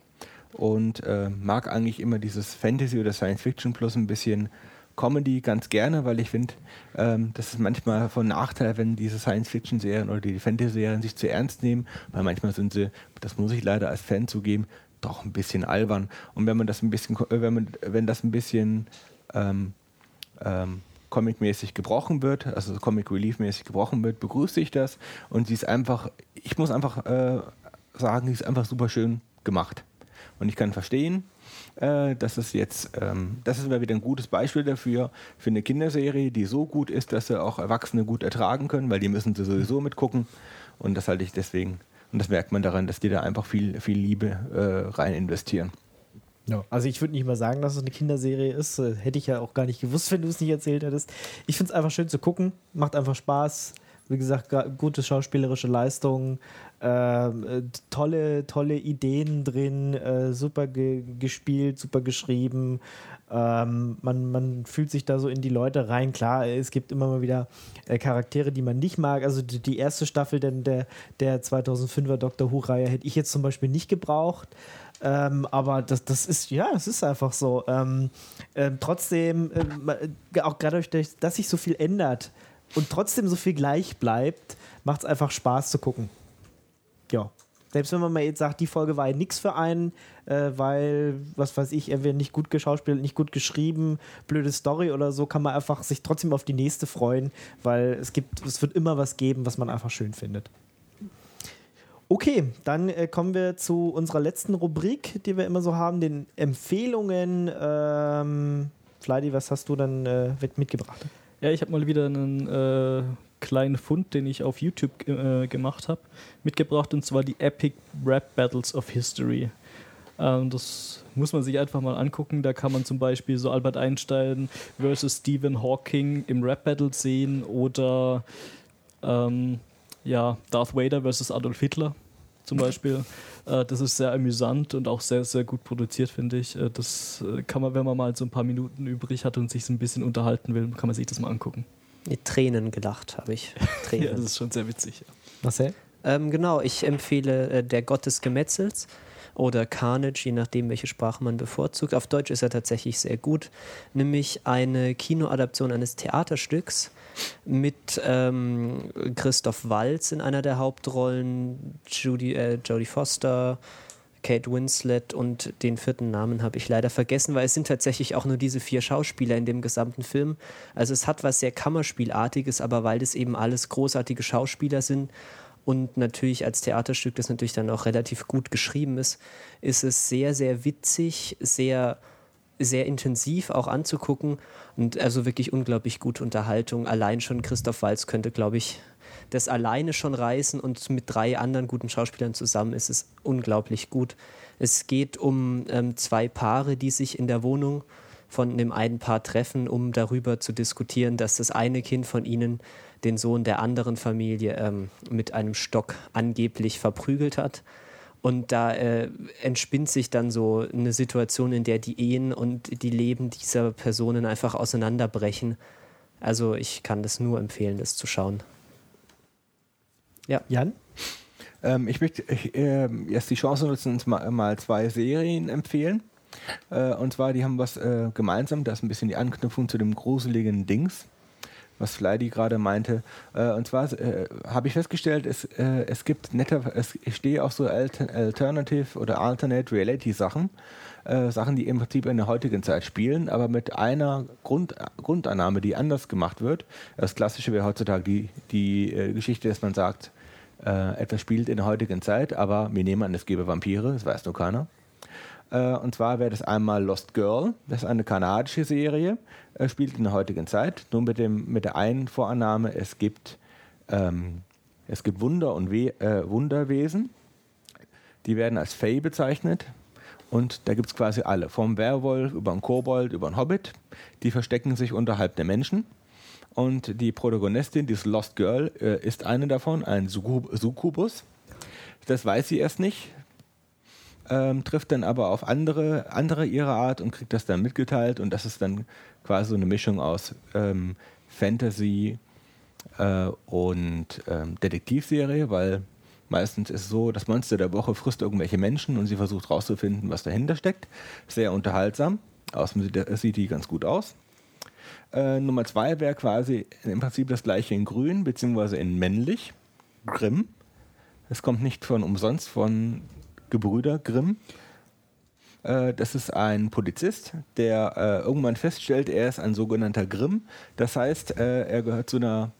[SPEAKER 4] und äh, mag eigentlich immer dieses Fantasy oder Science Fiction plus ein bisschen Comedy ganz gerne, weil ich finde, ähm, das ist manchmal von Nachteil, wenn diese Science-Fiction-Serien oder die Fantasy-Serien sich zu ernst nehmen, weil manchmal sind sie, das muss ich leider als Fan zugeben, doch ein bisschen albern. Und wenn man das ein bisschen, äh, wenn man, wenn das ein bisschen ähm, ähm, Comic-mäßig gebrochen wird, also Comic Relief-mäßig gebrochen wird, begrüße ich das. Und sie ist einfach, ich muss einfach äh, sagen, sie ist einfach super schön gemacht. Und ich kann verstehen, äh, dass es jetzt, ähm, das ist wieder ein gutes Beispiel dafür, für eine Kinderserie, die so gut ist, dass sie auch Erwachsene gut ertragen können, weil die müssen sie sowieso mitgucken. Und das halte ich deswegen, und das merkt man daran, dass die da einfach viel, viel Liebe äh, rein investieren.
[SPEAKER 2] Also ich würde nicht mal sagen, dass es eine Kinderserie ist. Äh, Hätte ich ja auch gar nicht gewusst, <laughs> wenn du es nicht erzählt hättest. Ich finde es einfach schön zu gucken. Macht einfach Spaß. Wie gesagt, gute schauspielerische Leistungen, äh, tolle, tolle Ideen drin, äh, super ge gespielt, super geschrieben. Ähm, man, man fühlt sich da so in die Leute rein. Klar, es gibt immer mal wieder äh, Charaktere, die man nicht mag. Also die, die erste Staffel denn der, der 2005er Doctor Who-Reihe hätte ich jetzt zum Beispiel nicht gebraucht. Ähm, aber das, das ist, ja, es ist einfach so. Ähm, ähm, trotzdem, ähm, äh, auch gerade dadurch, dass sich so viel ändert und trotzdem so viel gleich bleibt, macht es einfach Spaß zu gucken. Ja. Selbst wenn man mal jetzt sagt, die Folge war ja nichts für einen, äh, weil, was weiß ich, entweder nicht gut geschauspielt, nicht gut geschrieben, blöde Story oder so, kann man einfach sich trotzdem auf die nächste freuen, weil es gibt, es wird immer was geben, was man einfach schön findet. Okay, dann äh, kommen wir zu unserer letzten Rubrik, die wir immer so haben, den Empfehlungen. Ähm, Fleidy, was hast du dann äh, mit- mitgebracht?
[SPEAKER 3] Ja, ich habe mal wieder einen äh, kleinen Fund, den ich auf YouTube äh, gemacht habe, mitgebracht und zwar die Epic Rap Battles of History. Ähm, das muss man sich einfach mal angucken. Da kann man zum Beispiel so Albert Einstein versus Stephen Hawking im Rap Battle sehen oder ähm, ja, Darth Vader versus Adolf Hitler zum Beispiel. <laughs> Äh, das ist sehr amüsant und auch sehr, sehr gut produziert, finde ich. Äh, das äh, kann man, wenn man mal so ein paar Minuten übrig hat und sich so ein bisschen unterhalten will, kann man sich das mal angucken.
[SPEAKER 5] Mit Tränen gelacht habe ich. <laughs> Tränen.
[SPEAKER 3] Ja, das ist schon sehr witzig. Ja.
[SPEAKER 2] Marcel?
[SPEAKER 5] Ähm, genau, ich empfehle äh, Der Gott des Gemetzels oder Carnage, je nachdem, welche Sprache man bevorzugt. Auf Deutsch ist er tatsächlich sehr gut, nämlich eine Kinoadaption eines Theaterstücks mit ähm, Christoph Waltz in einer der Hauptrollen, Judy, äh, Jodie Foster, Kate Winslet und den vierten Namen habe ich leider vergessen, weil es sind tatsächlich auch nur diese vier Schauspieler in dem gesamten Film. Also es hat was sehr Kammerspielartiges, aber weil das eben alles großartige Schauspieler sind und natürlich als Theaterstück, das natürlich dann auch relativ gut geschrieben ist, ist es sehr, sehr witzig, sehr, sehr intensiv auch anzugucken und also wirklich unglaublich gute Unterhaltung. Allein schon Christoph Walz könnte, glaube ich, das alleine schon reißen und mit drei anderen guten Schauspielern zusammen ist es unglaublich gut. Es geht um ähm, zwei Paare, die sich in der Wohnung von dem einen Paar treffen, um darüber zu diskutieren, dass das eine Kind von ihnen den Sohn der anderen Familie ähm, mit einem Stock angeblich verprügelt hat. Und da äh, entspinnt sich dann so eine Situation, in der die Ehen und die Leben dieser Personen einfach auseinanderbrechen. Also ich kann das nur empfehlen, das zu schauen.
[SPEAKER 2] Ja. Jan?
[SPEAKER 4] Ähm, ich möchte äh, jetzt die Chance nutzen, uns mal, mal zwei Serien empfehlen. Äh, und zwar, die haben was äh, gemeinsam, das ist ein bisschen die Anknüpfung zu dem gruseligen Dings, was Fleidy gerade meinte. Äh, und zwar äh, habe ich festgestellt, es, äh, es gibt netter, es, ich stehe auf so Alter, Alternative oder Alternate Reality Sachen. Sachen, die im Prinzip in der heutigen Zeit spielen, aber mit einer Grund, Grundannahme, die anders gemacht wird. Das Klassische wäre heutzutage die, die Geschichte, dass man sagt, äh, etwas spielt in der heutigen Zeit, aber wir nehmen an, es gäbe Vampire, das weiß nur keiner. Äh, und zwar wäre das einmal Lost Girl, das ist eine kanadische Serie, äh, spielt in der heutigen Zeit, nur mit, dem, mit der einen Vorannahme, es gibt, ähm, es gibt Wunder und We Wunderwesen, die werden als Fae bezeichnet. Und da gibt es quasi alle, vom Werwolf über einen Kobold, über einen Hobbit. Die verstecken sich unterhalb der Menschen und die Protagonistin, dieses Lost Girl, äh, ist eine davon, ein Succubus. Das weiß sie erst nicht, ähm, trifft dann aber auf andere, andere ihrer Art und kriegt das dann mitgeteilt. Und das ist dann quasi so eine Mischung aus ähm, Fantasy äh, und ähm, Detektivserie, weil meistens ist es so, das Monster der Woche frisst irgendwelche Menschen und sie versucht herauszufinden, was dahinter steckt. Sehr unterhaltsam. Außerdem sieht die ganz gut aus. Äh, Nummer zwei wäre quasi im Prinzip das gleiche in grün, beziehungsweise in männlich. Grimm. Es kommt nicht von umsonst von Gebrüder Grimm. Äh, das ist ein Polizist, der äh, irgendwann feststellt, er ist ein sogenannter Grimm. Das heißt, äh, er gehört zu einer,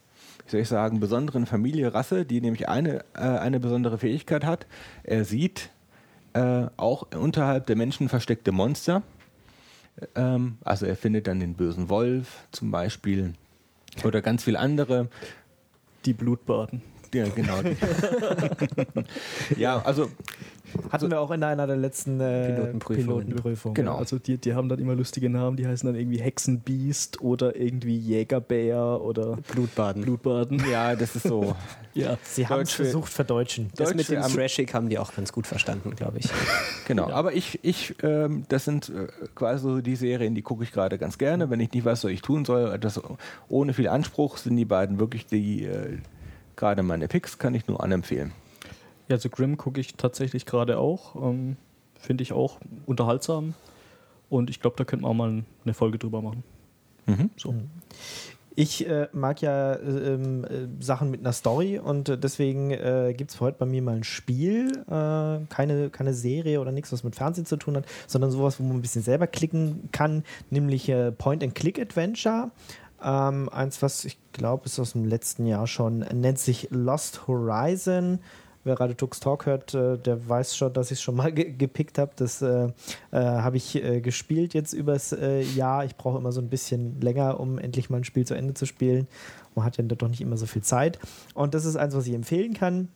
[SPEAKER 4] wie soll ich sagen, besonderen Familie, Rasse, die nämlich eine, äh, eine besondere Fähigkeit hat. Er sieht auch unterhalb der Menschen versteckte Monster ähm, also er findet dann den bösen Wolf zum Beispiel oder ganz viele andere.
[SPEAKER 3] Die Blutbaden.
[SPEAKER 4] Ja, genau. ja, also
[SPEAKER 2] hatten wir auch in einer der letzten äh,
[SPEAKER 3] Pilotenprüfungen. Pilotenprüfungen. Genau. Also die, die haben dann immer lustige Namen, die heißen dann irgendwie Hexenbiest oder irgendwie Jägerbär oder
[SPEAKER 5] Blutbaden.
[SPEAKER 3] Blutbaden.
[SPEAKER 4] Ja, das ist so. <laughs>
[SPEAKER 2] ja. Sie haben es versucht verdeutschen.
[SPEAKER 5] Das mit dem Thrashig haben die auch ganz gut verstanden, glaube ich. <laughs>
[SPEAKER 4] Genau, ja. aber ich, ich ähm, das sind äh, quasi so die Serien, die gucke ich gerade ganz gerne. Wenn ich nicht weiß, was ich tun soll, das ohne viel Anspruch sind die beiden wirklich die äh, gerade meine Picks, kann ich nur anempfehlen.
[SPEAKER 3] Ja, also Grimm gucke ich tatsächlich gerade auch. Ähm, Finde ich auch unterhaltsam. Und ich glaube, da könnte man auch mal eine Folge drüber machen.
[SPEAKER 2] Mhm. So. Ich äh, mag ja äh, äh, Sachen mit einer Story und äh, deswegen äh, gibt es heute bei mir mal ein Spiel, äh, keine, keine Serie oder nichts, was mit Fernsehen zu tun hat, sondern sowas, wo man ein bisschen selber klicken kann, nämlich Point-and-Click-Adventure. Ähm, eins, was ich glaube, ist aus dem letzten Jahr schon, nennt sich Lost Horizon wer Radio Tux Talk hört, äh, der weiß schon, dass ich es schon mal ge gepickt habe. Das äh, äh, habe ich äh, gespielt jetzt übers äh, Jahr. Ich brauche immer so ein bisschen länger, um endlich mal ein Spiel zu Ende zu spielen. Man hat ja doch nicht immer so viel Zeit. Und das ist eins, was ich empfehlen kann.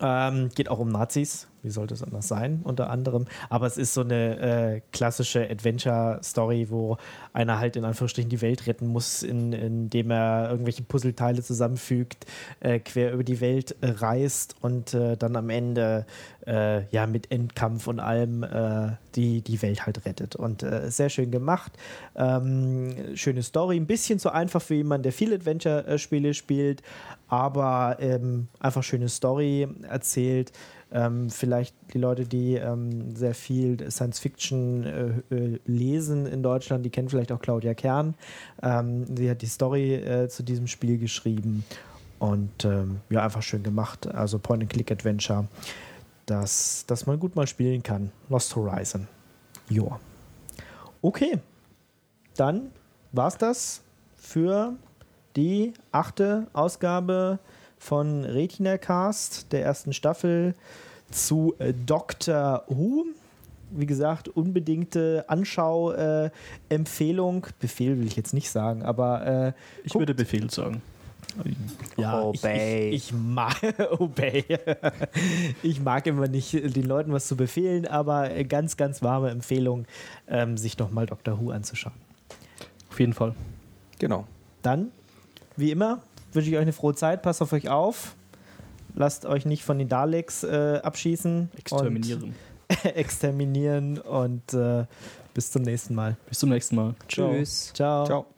[SPEAKER 2] Ähm, geht auch um Nazis, wie sollte es anders sein, unter anderem. Aber es ist so eine äh, klassische Adventure-Story, wo einer halt in Anführungsstrichen die Welt retten muss, in, indem er irgendwelche Puzzleteile zusammenfügt, äh, quer über die Welt äh, reist und äh, dann am Ende äh, ja mit Endkampf und allem äh, die, die Welt halt rettet. Und sehr schön gemacht. Ähm, schöne Story, ein bisschen zu einfach für jemanden, der viel Adventure-Spiele spielt, aber ähm, einfach schöne Story erzählt. Ähm, vielleicht die Leute, die ähm, sehr viel Science Fiction äh, äh, lesen in Deutschland, die kennen vielleicht auch Claudia Kern. Ähm, sie hat die Story äh, zu diesem Spiel geschrieben und ähm, ja, einfach schön gemacht. Also Point-and-Click-Adventure. dass, dass man gut mal spielen kann. Lost Horizon. Joa. Okay, dann war's das für die achte Ausgabe von Retina Cast der ersten Staffel zu äh, Doctor Who. Wie gesagt, unbedingte Anschau-Empfehlung. Befehl will ich jetzt nicht sagen, aber äh,
[SPEAKER 3] Ich würde Befehl sagen.
[SPEAKER 2] ja,
[SPEAKER 5] Obey.
[SPEAKER 2] Ich, ich, ich mag <laughs> Obey. ich mag immer nicht den Leuten was zu befehlen, aber ganz, ganz warme Empfehlung, ähm, sich nochmal Doctor Who anzuschauen.
[SPEAKER 3] Auf jeden Fall.
[SPEAKER 4] Genau.
[SPEAKER 2] Dann, wie immer, wünsche ich euch eine frohe Zeit. Passt auf euch auf. Lasst euch nicht von den Daleks äh, abschießen.
[SPEAKER 3] Exterminieren.
[SPEAKER 2] Und <laughs> exterminieren und äh, bis zum nächsten Mal.
[SPEAKER 3] Bis zum nächsten Mal.
[SPEAKER 5] Tschüss.
[SPEAKER 2] Ciao.
[SPEAKER 4] Ciao.